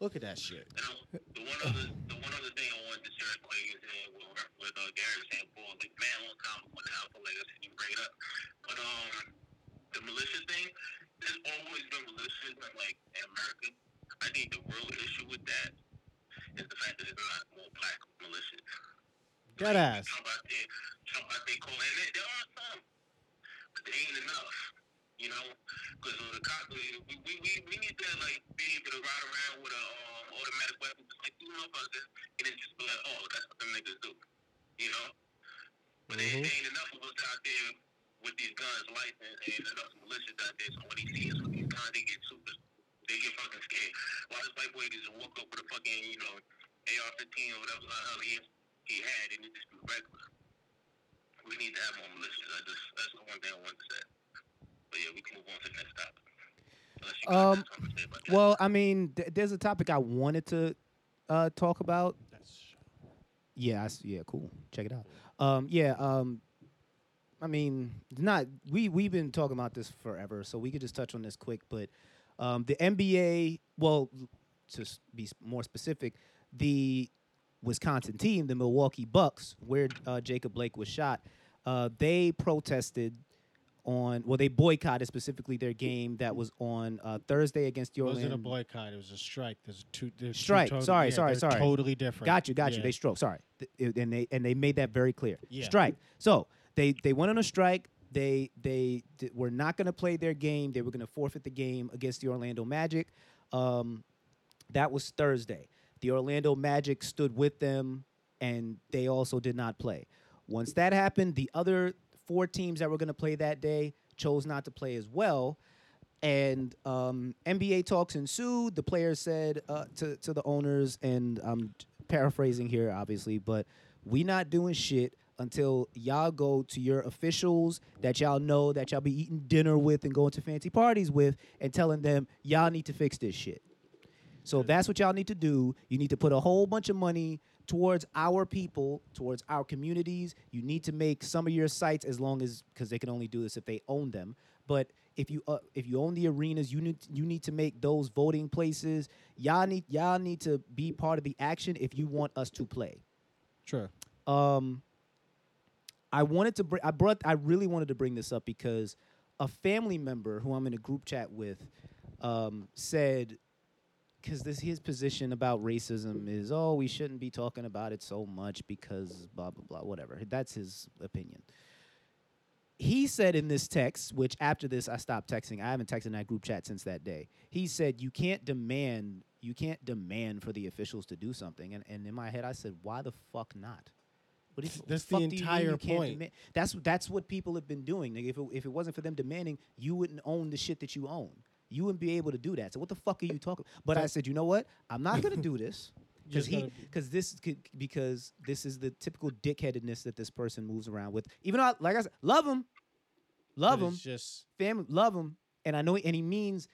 Look at that shit. And the one other, the one other thing I wanted to share quick is uh, with, with uh, Gary saying, like man, long time now, I feel like I didn't bring it up. But um, the militia thing, there's always been militias in like in America. I think the real issue with that is the fact that there's not more black militias. Dead ass. Talk about they, talk about they call, and there, there are some, but they ain't enough. You know, because the cops, we, we, we, we need to like be able to ride around with a um, automatic weapon, like these motherfuckers, and then just be like, oh, that's what them niggas do. You know, but there, Mhm. there ain't enough of us out there with these guns licensed, and enough militias out there. So when they see us with these guns, they get super, they get fucking scared. Why this white boy just walk up with a fucking, you know, AR-15 or whatever the hell he, he had, and it just be regular. We need to have more militias. I just, that's the one thing I wanted to say. But yeah, we can move on to the next topic. Unless you guys Um, to say about that. Well, I mean, th- there's a topic I wanted to uh, talk about. That's Yeah, I s yeah, cool. Check it out. Um, yeah, um, I mean, not we we've been talking about this forever, so we could just touch on this quick. But um, the NBA, well, to be more specific, the Wisconsin team, the Milwaukee Bucks, where uh, Jacob Blake was shot, uh, they protested on well, they boycotted specifically their game that was on uh, Thursday against the it Orlando. wasn't a boycott. It was a strike. There's two. There's two Strike. Sorry, yeah, sorry, sorry. Totally different. Got you, got you. They stroke. Sorry, Th- and they and they made that very clear. Yeah. Strike. So they they went on a strike. They they d- were not going to play their game. They were going to forfeit the game against the Orlando Magic. Um, that was Thursday. The Orlando Magic stood with them, and they also did not play. Once that happened, the other four teams that were going to play that day chose not to play as well. And um, NBA talks ensued. The players said uh, to to the owners, and I'm paraphrasing here, obviously, but we not doing shit until y'all go to your officials that y'all know that y'all be eating dinner with and going to fancy parties with and telling them y'all need to fix this shit. So that's what y'all need to do. You need to put a whole bunch of money towards our people, towards our communities. You need to make some of your sites as long as because they can only do this if they own them. But if you uh, if you own the arenas, you need you need to make those voting places. Y'all need y'all need to be part of the action if you want us to play. Sure. Um, I wanted to bring. I brought. I really wanted to bring this up because a family member who I'm in a group chat with um, said, because this his position about racism is, oh, we shouldn't be talking about it so much because blah blah blah, whatever. That's his opinion. He said in this text, which after this I stopped texting. I haven't texted in that group chat since that day. He said, "You can't demand. You can't demand for the officials to do something." And and in my head, I said, "Why the fuck not?" Do you- That's the entire point. demand- that's that's what people have been doing. Nigga. If it, if it wasn't for them demanding, you wouldn't own the shit that you own. You wouldn't be able to do that. So what the fuck are you talking? About? But I said, you know what? I'm not gonna do this because he because this could because this is the typical dickheadedness that this person moves around with. Even though, I, like I said, love him, love But him, It's just family, love him, and I know, and he means.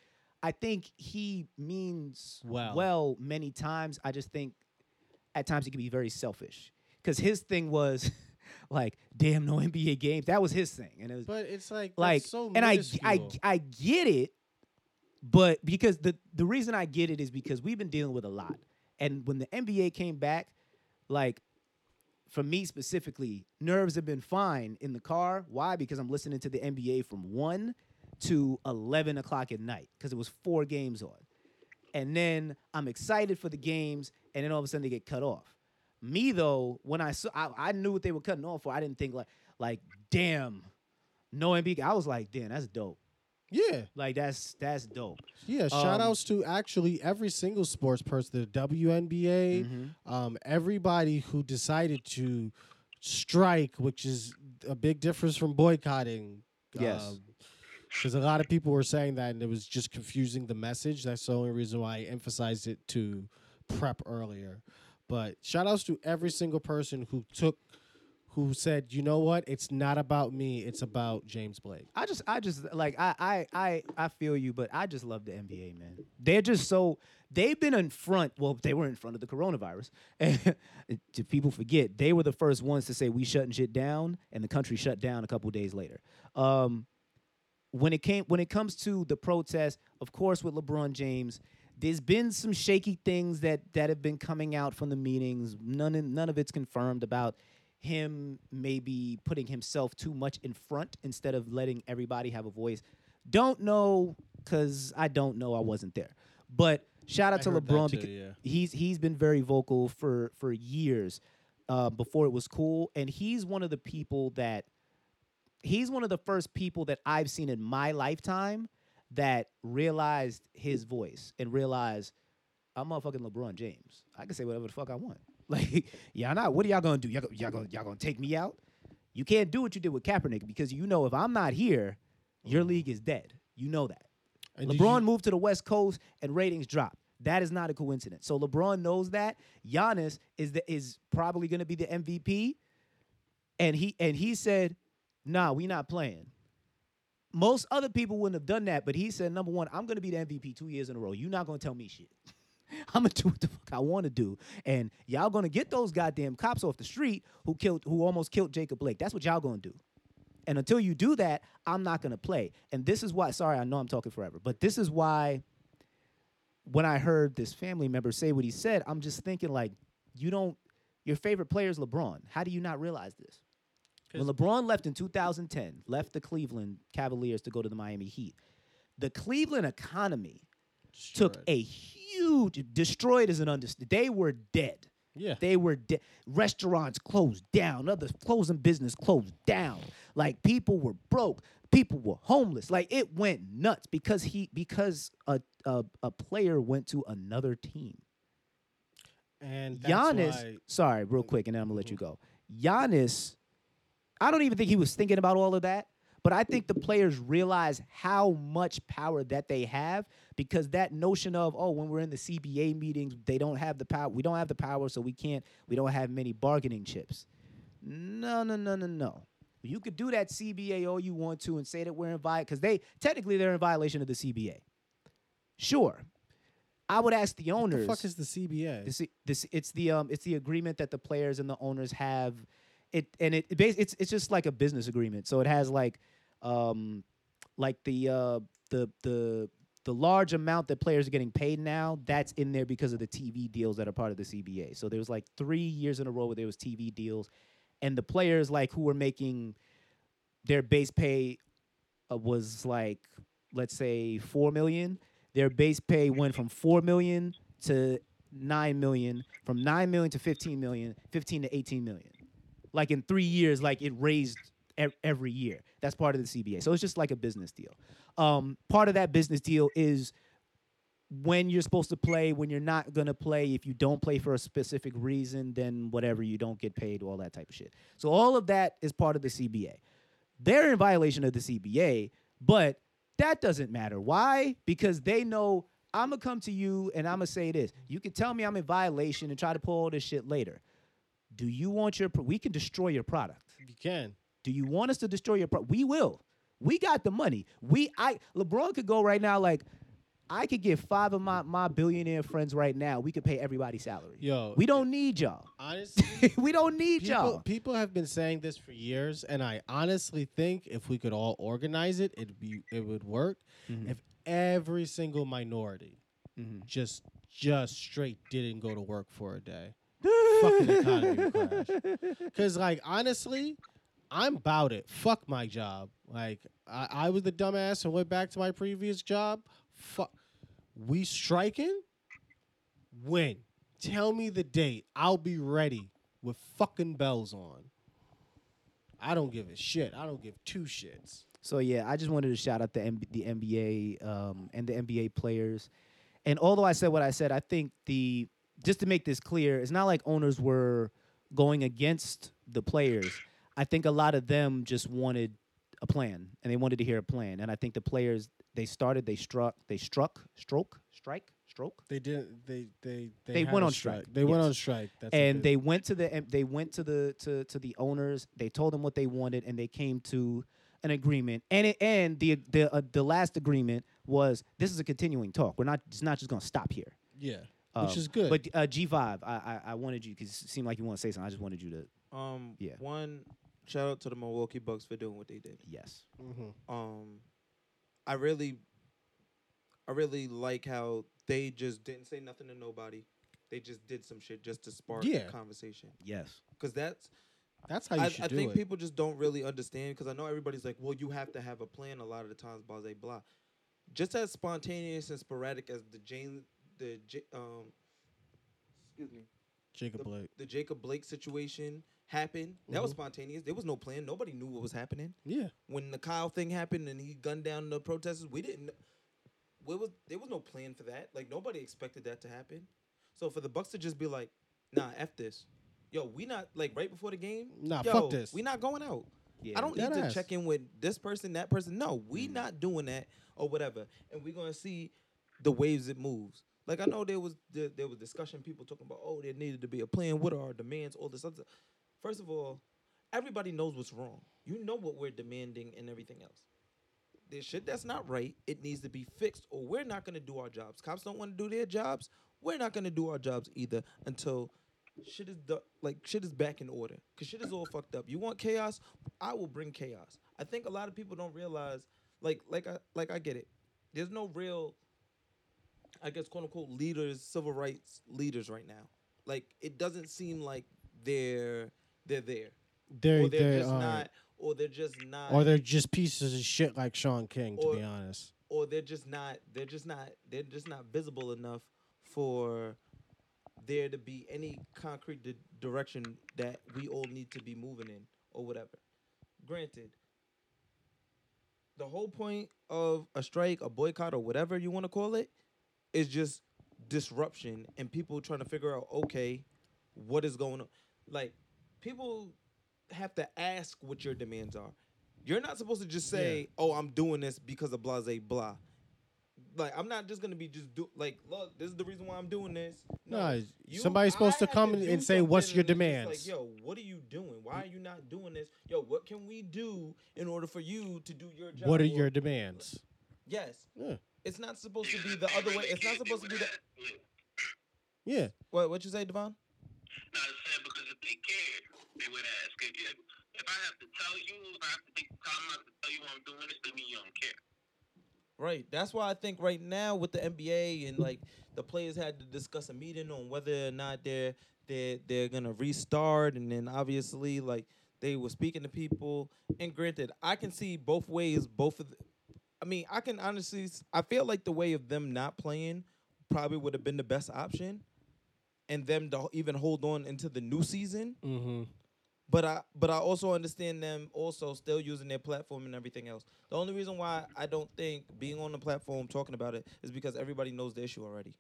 I think he means Well. well many times. I just think at times he can be very selfish because his thing was like, damn, no NBA games. That was his thing, and it was But it's like like, so and I, I. I get it, but because the the reason I get it is because we've been dealing with a lot, and when the NBA came back, like. For me specifically, nerves have been fine in the car. Why? Because I'm listening to the NBA from one to eleven o'clock at night because it was four games on, and then I'm excited for the games, and then all of a sudden they get cut off. Me though, when I saw, I, I knew what they were cutting off for. I didn't think like, like, damn, no NBA. I was like, damn, that's dope. yeah, Like that's that's dope. yeah. Shout Um, outs to actually every single sports person, the WNBA, Mm-hmm. um, everybody who decided to strike, which is a big difference from boycotting. Yes. Because a lot of people were saying that, and it was just confusing the message. That's the only reason why I emphasized it to prep earlier. But shout outs to every single person who took, who said, you know what, it's not about me, it's about James Blake. I just I just like I I I I feel you, but I just love the NBA, man. They're just so they've been in front. Well, they were in front of the coronavirus. And to people forget, they were the first ones to say we shutting shit down, and the country shut down a couple days later. Um, when it came when it comes to the protest, of course, with LeBron James, there's been some shaky things that that have been coming out from the meetings. None in- none of it's confirmed about him maybe putting himself too much in front instead of letting everybody have a voice. Don't know because I don't know. I wasn't there. But shout out I to LeBron too, because yeah. he's he's been very vocal for for years uh, before it was cool, and he's one of the people that he's one of the first people that I've seen in my lifetime that realized his voice and realized I'm motherfucking LeBron James. I can say whatever the fuck I want. Like, y'all not. What are y'all gonna do? Y'all, y'all gonna y'all gonna take me out? You can't do what you did with Kaepernick because you know if I'm not here, your mm. league is dead. You know that. And LeBron you- moved to the West Coast and ratings dropped. That is not a coincidence. So LeBron knows that. Giannis is the is probably going to be the MVP, and he and he said, "Nah, we not playing." Most other people wouldn't have done that, but he said, "Number one, I'm going to be the MVP two years in a row. You're not going to tell me shit. I'm gonna do what the fuck I want to do, and y'all gonna get those goddamn cops off the street who killed, who almost killed Jacob Blake. That's what y'all gonna do." And until you do that, I'm not gonna play. And this is why. Sorry, I know I'm talking forever, but this is why. When I heard this family member say what he said, I'm just thinking like, you don't. Your favorite player is LeBron. How do you not realize this? When LeBron left in 2010, left the Cleveland Cavaliers to go to the Miami Heat, the Cleveland economy took Destroyed. a huge destroyed as an understatement. They were dead. Yeah. They were dead. Restaurants closed down. Other closing business closed down. Like people were broke. People were homeless. Like it went nuts because he because a a, a player went to another team. And that's Giannis, why- sorry, real quick, and then I'm gonna let mm-hmm. you go. Giannis, I don't even think he was thinking about all of that, but I think the players realize how much power that they have because that notion of oh, when we're in the CBA meetings, they don't have the power. We don't have the power, so we can't. We don't have many bargaining chips. No, no, no, no, no. You could do that CBA all you want to and say that we're in violation because they technically they're in violation of the CBA. Sure. I would ask the owners. What The fuck is the CBA? This, this it's the um it's the agreement that the players and the owners have. It and it, it bas- it's it's just like a business agreement. So it has like um like the uh the the the large amount that players are getting paid now, that's in there because of the TV deals that are part of the CBA. So there was like 3 years in a row where there was TV deals and the players like who were making their base pay uh, was like let's say 4 million their base pay went from 4 million to 9 million from 9 million to 15 million 15 to 18 million like in 3 years like it raised ev- every year that's part of the CBA so it's just like a business deal um, part of that business deal is when you're supposed to play, when you're not gonna play, if you don't play for a specific reason, then whatever, you don't get paid, all that type of shit. So all of that is part of the CBA. They're in violation of the CBA, but that doesn't matter. Why? Because they know I'm gonna come to you and I'm gonna say this. You can tell me I'm in violation and try to pull all this shit later. Do you want your? pro- We can destroy your product. you can. Do you want us to destroy your product? We will. We got the money. We I LeBron could go right now like I could get five of my, my billionaire friends right now. We could pay everybody's salary. Yo, we don't need y'all. honestly, we don't need people, y'all. people have been saying this for years, and I honestly think if we could all organize it, it'd be it would work. Mhm. If every single minority Mhm. just just straight didn't go to work for a day, fucking economy crash. Because like honestly, I'm about it. Fuck my job. Like I, I was the dumbass and went back to my previous job. Fuck. We striking? When? Tell me the date. I'll be ready with fucking bells on. I don't give a shit. I don't give two shits. So yeah, I just wanted to shout out the M- the NBA um, and the NBA players. And although I said what I said, I think the just to make this clear, it's not like owners were going against the players. I think a lot of them just wanted a plan and they wanted to hear a plan. And I think the players they started, they struck, they struck, stroke, strike, stroke, They didn't. They they They went on strike, They went on strike. That's and they went to the they went to the to to the owners. They told them what they wanted, and they came to an agreement. And it, and the the uh, the last agreement was this is a continuing talk. We're not it's not just gonna stop here. yeah, Um, which is good. But uh, G five, I, I I wanted you because it seemed like you want to say something. I just wanted you to Um, Yeah. One shout out to the Milwaukee Bucks for doing what they did. yes. Mhm. Um, I really, I really like how they just didn't say nothing to nobody. They just did some shit just to spark Yeah. conversation. Yes. Because that's that's how you I, should I do think it. people just don't really understand because I know everybody's like, well, you have to have a plan a lot of the times, blah, blah, blah. Just as spontaneous and sporadic as the Jane, the J, um, excuse me, Jacob the, Blake. the Jacob Blake situation happened. That was Mhm. spontaneous. There was no plan. Nobody knew what was happening Yeah, when the Kyle thing happened and he gunned down the protesters. We didn't. What was there was no plan for that. Like nobody expected that to happen. So for the Bucks to just be like, nah, f this. Yo, we not like right before the game. Nah, yo, fuck this. We not going out. Yeah. I don't need to ass. check in with this person, that person. No, we not doing that or whatever. And we're gonna see the waves it moves. Like I know there was there, there was discussion, people talking about, oh, there needed to be a plan. What are our demands? All this other. First of all, everybody knows what's wrong. You know what we're demanding and everything else. There's shit that's not right. It needs to be fixed, or we're not gonna do our jobs. Cops don't want to do their jobs. We're not gonna do our jobs either until shit is du- like shit is back in order. Cause shit is all fucked up. You want chaos? I will bring chaos. I think a lot of people don't realize, like, like I like I get it. There's no real, I guess, quote unquote, leaders, civil rights leaders right now. Like, it doesn't seem like they're they're there, they're or they're they're just uh, not, or they're just not, or they're just pieces of shit like Shaun King. To Or- be honest, or they're just not they're just not they're just not visible enough for there to be any concrete di- direction that we all need to be moving in or whatever granted the whole point of a strike a boycott or whatever you want to call it is just disruption and people trying to figure out okay what is going on like people have to ask what your demands are you're not supposed to just say oh i'm doing this because of blase blah like I'm not just gonna be just do like look. This is the reason why I'm doing this. No, somebody's supposed to come have and- say, "What's your and demands? Like, yo, what are you doing? Why are you not doing this? Yo, what can we do in order for you to do your job? What are your demands? yes? Yeah. It's not supposed to be the other way. It's not supposed to be the. Yeah. What? What you say, Devon? No, I said because if they cared, they would ask. If, if, if I have to tell you, if I have to take the time out to tell you I'm doing this, then mean you don't care. Right. That's why I think right now with the NBA and like the players had to discuss a meeting on whether or not they're they're they're gonna restart, and then obviously like they were speaking to people. And granted, I can see both ways. Both of, the, I mean, I can honestly, I feel like the way of them not playing probably would have been the best option, and them to even hold on into the new season. Mm-hmm. But I but I also understand them also still using their platform and everything else. The only reason why I don't think being on the platform talking about it is because everybody knows the issue already.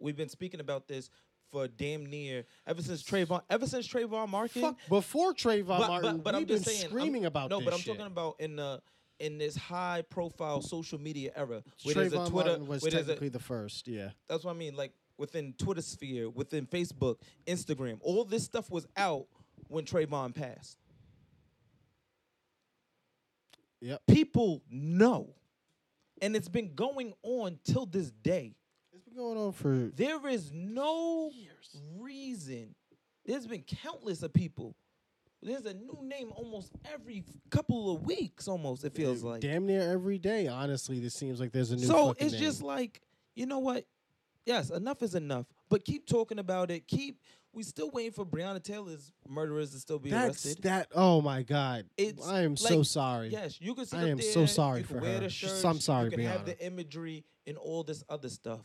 We've been speaking about this for damn near ever since Trayvon ever since Trayvon Martin. Fuck, before Trayvon but, Martin, but, but we've I'm been saying I'm- screaming about this. no, but I'm shit. talking about in the in this high profile social media era where there's a Twitter Martin was where there's a- technically the first. Yeah. that's what I mean. Like within Twitter sphere, within Facebook, Instagram, all this stuff was out when Trayvon passed. Yep. People know. And it's been going on till this day. It's been going on for There is no reason. There's been countless of people. There's a new name almost every couple of weeks, almost, it feels like. damn near every day. Honestly, this seems like there's a new. so it's just like, you know what? Yes, enough is enough. But keep talking about it. Keep we still waiting for Breonna Taylor's murderers to still be that's arrested. that. Oh my god. It's I am so sorry. Yes, you can sit I am there, so sorry for wear her. The shirts, I'm sorry, You can have Breonna. the imagery and all this other stuff.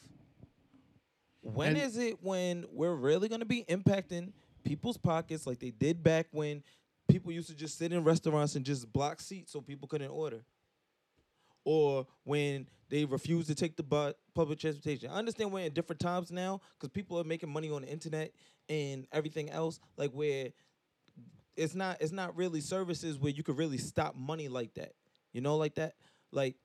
When is And- it when we're really gonna be impacting people's pockets like they did back when people used to just sit in restaurants and just block seats so people couldn't order? Or when they refused to take the public transportation. I understand we're in different times now because people are making money on the internet and everything else. Like where it's not it's not really services where you could really stop money like that. You know, like that. Like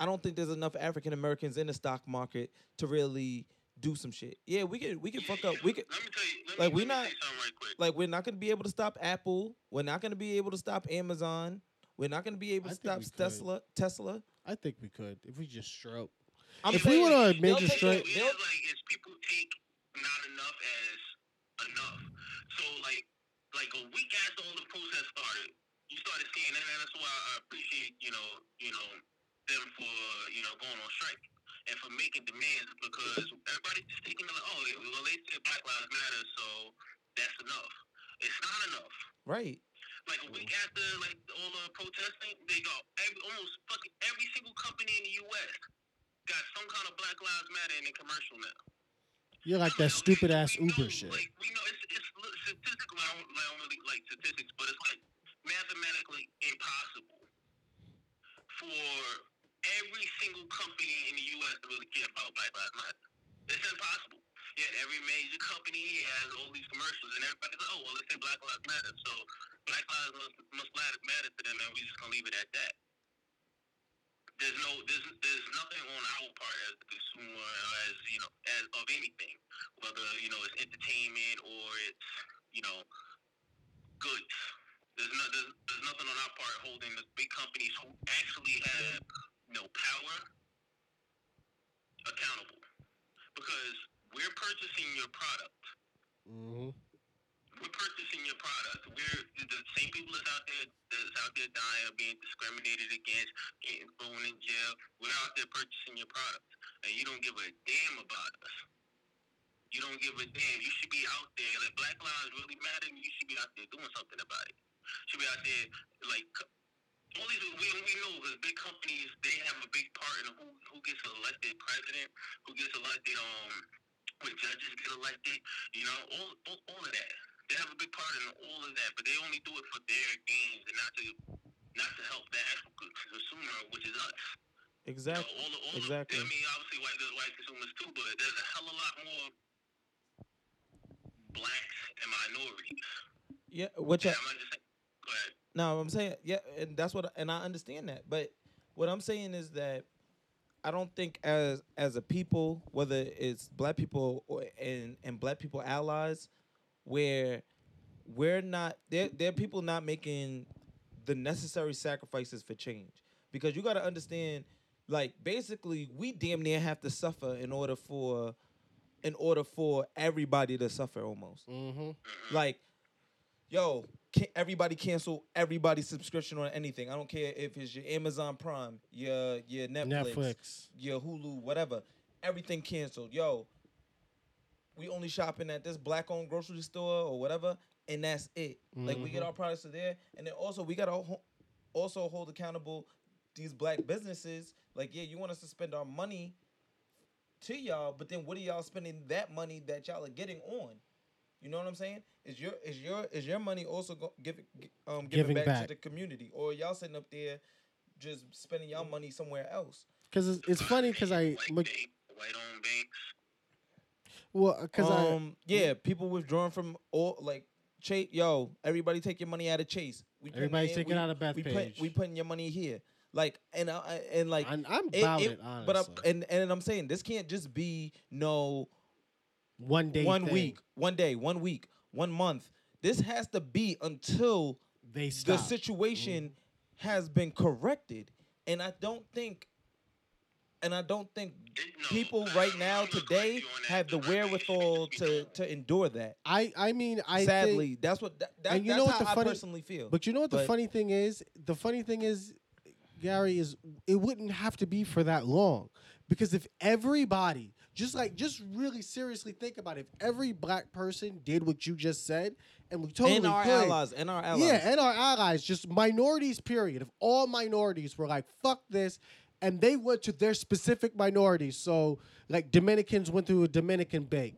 I don't think there's enough African Americans in the stock market to really do some shit. Yeah, we could we could fuck up. We could Let me tell you. Let Like, me, we let me not- say right quick. like we're not gonna be able to stop Apple. We're not gonna be able to stop Amazon. We're not gonna be able to think stop. Tesla. Tesla. I think we could if we just stroke. I'm If we saying went on a they'll major take strike- it- It's they'll- like it's people take not enough as enough. So like like a week after all the process started, you started seeing that, and that's why I appreciate you know you know them for you know going on strike and for making demands because everybody's just it like oh well they said Black Lives Matter so that's enough. It's not enough. right. Like a week after like all the protesting, they got every, almost fucking every single company in the U.S. got some kind of Black Lives Matter in their commercial now. You're like that stupid ass Uber shit. Like we know it's it's I don't, I don't really like statistics, but it's like mathematically impossible for every single company in the U.S. to really care about Black Lives Matter. It's impossible. Yet every major company has all these commercials, and everybody's like, "Oh, well, let's say Black Lives Matter." So Black Lives must, must matter to them, and we're just gonna leave it at that. There's no, there's, there's nothing on our part as the consumer, as you know, as of anything, whether you know it's entertainment or it's you know goods. There's no, there's, there's nothing on our part holding the big companies who actually have know power accountable because we're purchasing your product. hmm We're purchasing your product. We're the same people that's out there that's out there dying, being discriminated against, getting thrown in jail. We're out there purchasing your product, and you don't give a damn about us. You don't give a damn. You should be out there. Like Black Lives really matter. You should be out there doing something about it. You should be out there like these. We we know because big companies they have a big part in who who gets elected president, who gets elected um when judges get elected. You know all all, all of that. They have a big part in all of that, but they only do it for their gains and not to not to help the actual consumer, which is us. You know, Exactly. all the, all exactly. The, I mean, obviously, white there's white consumers too, but there's a hell of a lot more blacks and minorities. Yeah. Which Yeah, I'm not just saying. Go ahead. No, I'm saying yeah, and that's what, and I understand that. But what I'm saying is that I don't think as as a people, whether it's black people or and and black people allies, where we're not there. There are people not making the necessary sacrifices for change because you got to understand, like basically, we damn near have to suffer in order for, in order for everybody to suffer almost. Mm-hmm. Like, yo, everybody cancel everybody's subscription on anything. I don't care if it's your Amazon Prime, your your Netflix, Netflix. your Hulu, whatever. Everything canceled. Yo, we only shopping at this black owned grocery store or whatever, and that's it. Like we get Mhm. our products to there, and then also we gotta also hold accountable these black businesses. Like, yeah, you want us to spend our money to y'all, but then what are y'all spending that money that y'all are getting on? You know what I'm saying? Is your is your is your money also go, give, um giving, Giving back, back. to the community, or y'all sitting up there just spending y'all money somewhere else? Because it's, it's funny because I, Like look- bank, white-owned banks. well, because um, yeah, people withdrawing from all like Chase. Yo, everybody take your money out of Chase. We putting Everybody's it- taking we, out of Bethpage. We put, we putting your money here. Like and uh, and like I, I'm, I'm it- about it- it, but honestly. I, and and I'm saying this can't just be no one day, one thing. week, one day, one week, one month. This has to be until they the stop. situation mm. has been corrected. And I don't think, and I don't think people right now today you on that. have the I think it should wherewithal to to endure that. I, I mean, I Sadly, think, that's what that, that, And you that's know what how the I funny- personally feel. but you know what the But- funny thing is? The funny thing is, Gary is it wouldn't have to be for that long, because if everybody just like just really seriously think about it, if every black person did what you just said, and we totally and our could, allies, and our allies. Yeah, and our allies, just minorities, period. If all minorities were like, fuck this, and they went to their specific minorities. So, like, Dominicans went to a Dominican bank.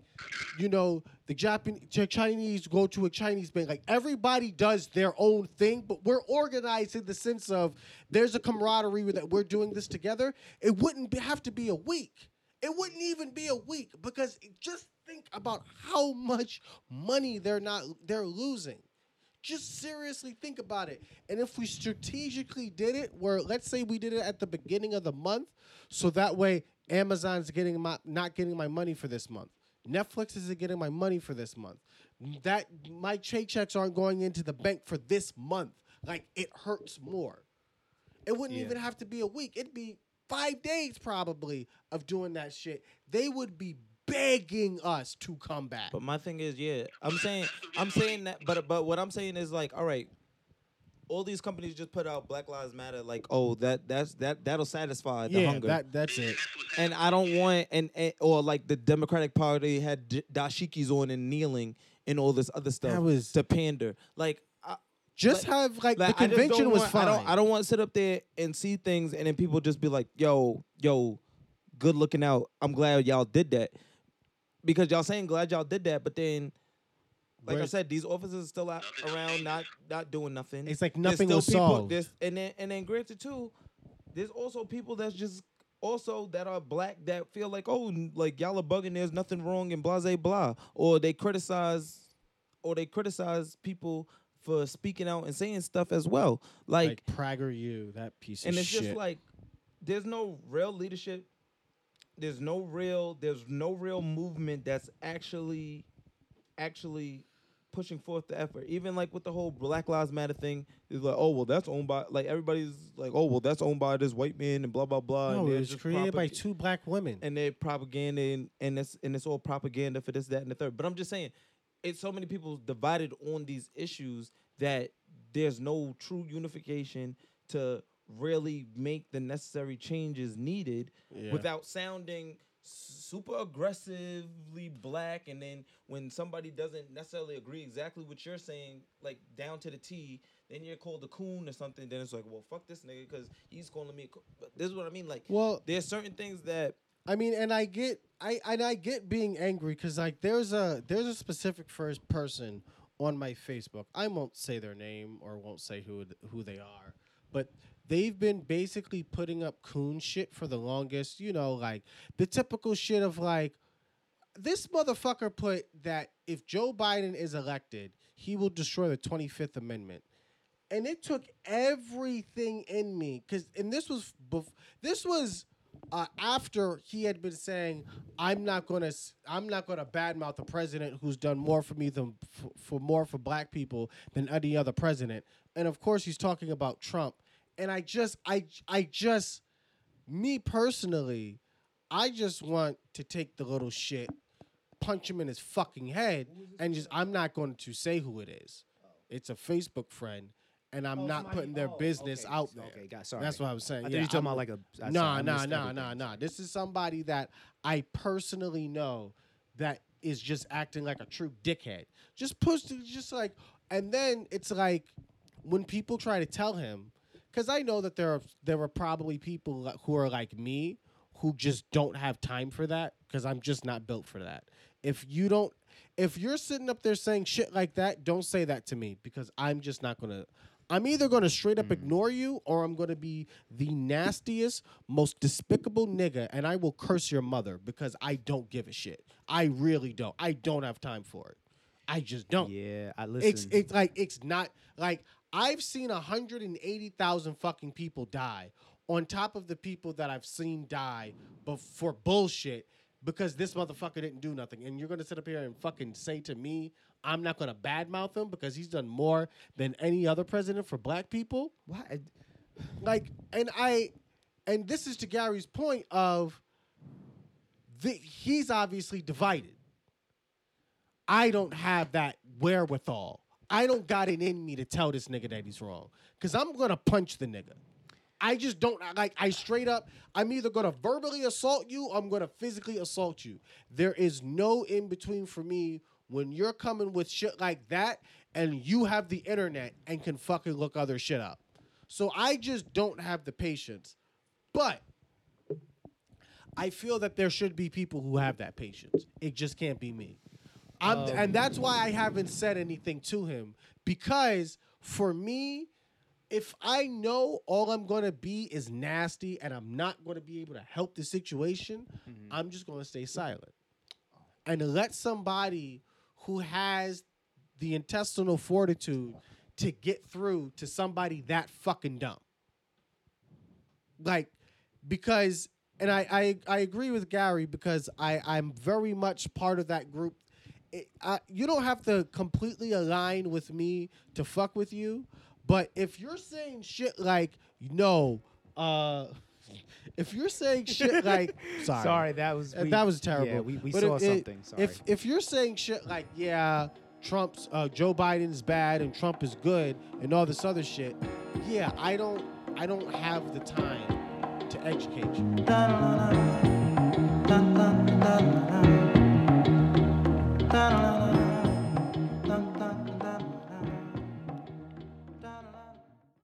You know, the Japanese, Chinese go to a Chinese bank. Like, everybody does their own thing, but we're organized in the sense of there's a camaraderie that we're doing this together. It wouldn't have to be a week. It wouldn't even be a week because just think about how much money they're not they're losing. Just seriously think about it. And if we strategically did it, where let's say we did it at the beginning of the month, so that way Amazon's getting my not getting my money for this month. Netflix isn't getting my money for this month. That my paychecks aren't going into the bank for this month. Like it hurts more. It wouldn't Yeah. even have to be a week. It'd be five days probably of doing that shit. They would be begging us to come back. But my thing is, yeah, I'm saying, I'm saying that, but but what I'm saying is like, all right, all these companies just put out Black Lives Matter, like, oh, that that's that that'll satisfy the yeah, hunger. that that's it. and I don't want and, and or like the Democratic Party had d- dashikis on and kneeling and all this other stuff That was- to pander. Like, Just like- have like, like, the I just don't convention was want- fine. I don't I don't want to sit up there and see things and then people just be like, yo, yo, good looking out. I'm glad y'all did that because y'all saying glad y'all did that, but then. Like I said, these officers are still out around, not not doing nothing. It's like There's nothing still was people, solved. and then and then granted too, there's also people that's just also that are black that feel like oh like y'all are bugging. There's nothing wrong and blah blah blah, or they criticize, or they criticize people for speaking out and saying stuff as well. Like, like, PragerU that piece and it's shit. just like there's no real leadership. There's no real. There's no real movement that's actually, actually pushing forth the effort. Even like with the whole Black Lives Matter thing, is like, oh well, that's owned by like everybody's like, oh well, that's owned by this white man and blah blah blah. no, and it was created by two black women. and they're propaganda and, and it's and it's all propaganda for this, that, and the third. But I'm just saying, it's so many people divided on these issues that there's no true unification to really make the necessary changes needed Yeah. without sounding super aggressively black and then when somebody doesn't necessarily agree exactly what you're saying like down to the T then you're called a coon or something then it's like well fuck this nigga because he's calling me a co-. But this is what I mean like well, there's certain things that I mean, and I get, I and I get being angry because like there's a there's a specific first person on my Facebook. I won't say their name or won't say who who they are, but they've been basically putting up coon shit for the longest. You know, like the typical shit of like this motherfucker put that if Joe Biden is elected, he will destroy the Twenty Fifth Amendment. And it took everything in me, cause and this was bef- this was uh, after he had been saying, "I'm not gonna, I'm not gonna badmouth the president who's done more for me than f- for more for black people than any other president," and of course he's talking about Trump, and I just, I, I just, me personally, I just want to take the little shit, punch him in his fucking head, and just, I'm not going to say who it is. It's a Facebook friend. And I'm Oh, not putting their oh, business okay, out there. okay, got- sorry. That's what I was saying. I yeah, you talking about like a- I- Nah, I nah, missed nah, everything. nah, nah. This is somebody that I personally know that is just acting like a true dickhead. Just push, just like, and then it's like when people try to tell him, because I know that there are there are probably people who are like me who just don't have time for that because I'm just not built for that. If you don't, if you're sitting up there saying shit like that, don't say that to me because I'm just not gonna. I'm either gonna straight up mm. ignore you or I'm gonna be the nastiest, most despicable nigga, and I will curse your mother because I don't give a shit. I really don't. I don't have time for it. I just don't. Yeah, I listen. It's it's like it's not like I've seen 180,000 fucking people die on top of the people that I've seen die but for bullshit because this motherfucker didn't do nothing. And you're gonna sit up here and fucking say to me, I'm not gonna badmouth him because he's done more than any other president for black people? Why? like and i and this is to gary's point of the, he's obviously divided i don't have that wherewithal i don't got it in me to tell this nigga that he's wrong because i'm gonna punch the nigga i just don't like i straight up i'm either gonna verbally assault you or i'm gonna physically assault you there is no in between for me when you're coming with shit like that and you have the internet and can fucking look other shit up so I just don't have the patience. But I feel that there should be people who have that patience. It just can't be me. I'm, um, and that's why I haven't said anything to him because for me, if I know all I'm going to be is nasty and I'm not going to be able to help the situation, mm-hmm. I'm just going to stay silent and let somebody who has the intestinal fortitude to get through to somebody that fucking dumb. Like, because, and I, I, I agree with Gary because I, I'm very much part of that group. It, I, you don't have to completely align with me to fuck with you, but if you're saying shit like, no, uh, if you're saying shit like sorry, sorry, that was we, that was terrible. Yeah, we, we saw if, something. Sorry. If if you're saying shit like yeah, Trump's uh, Joe Biden's bad and Trump is good and all this other shit, yeah, I don't I don't have the time to educate you.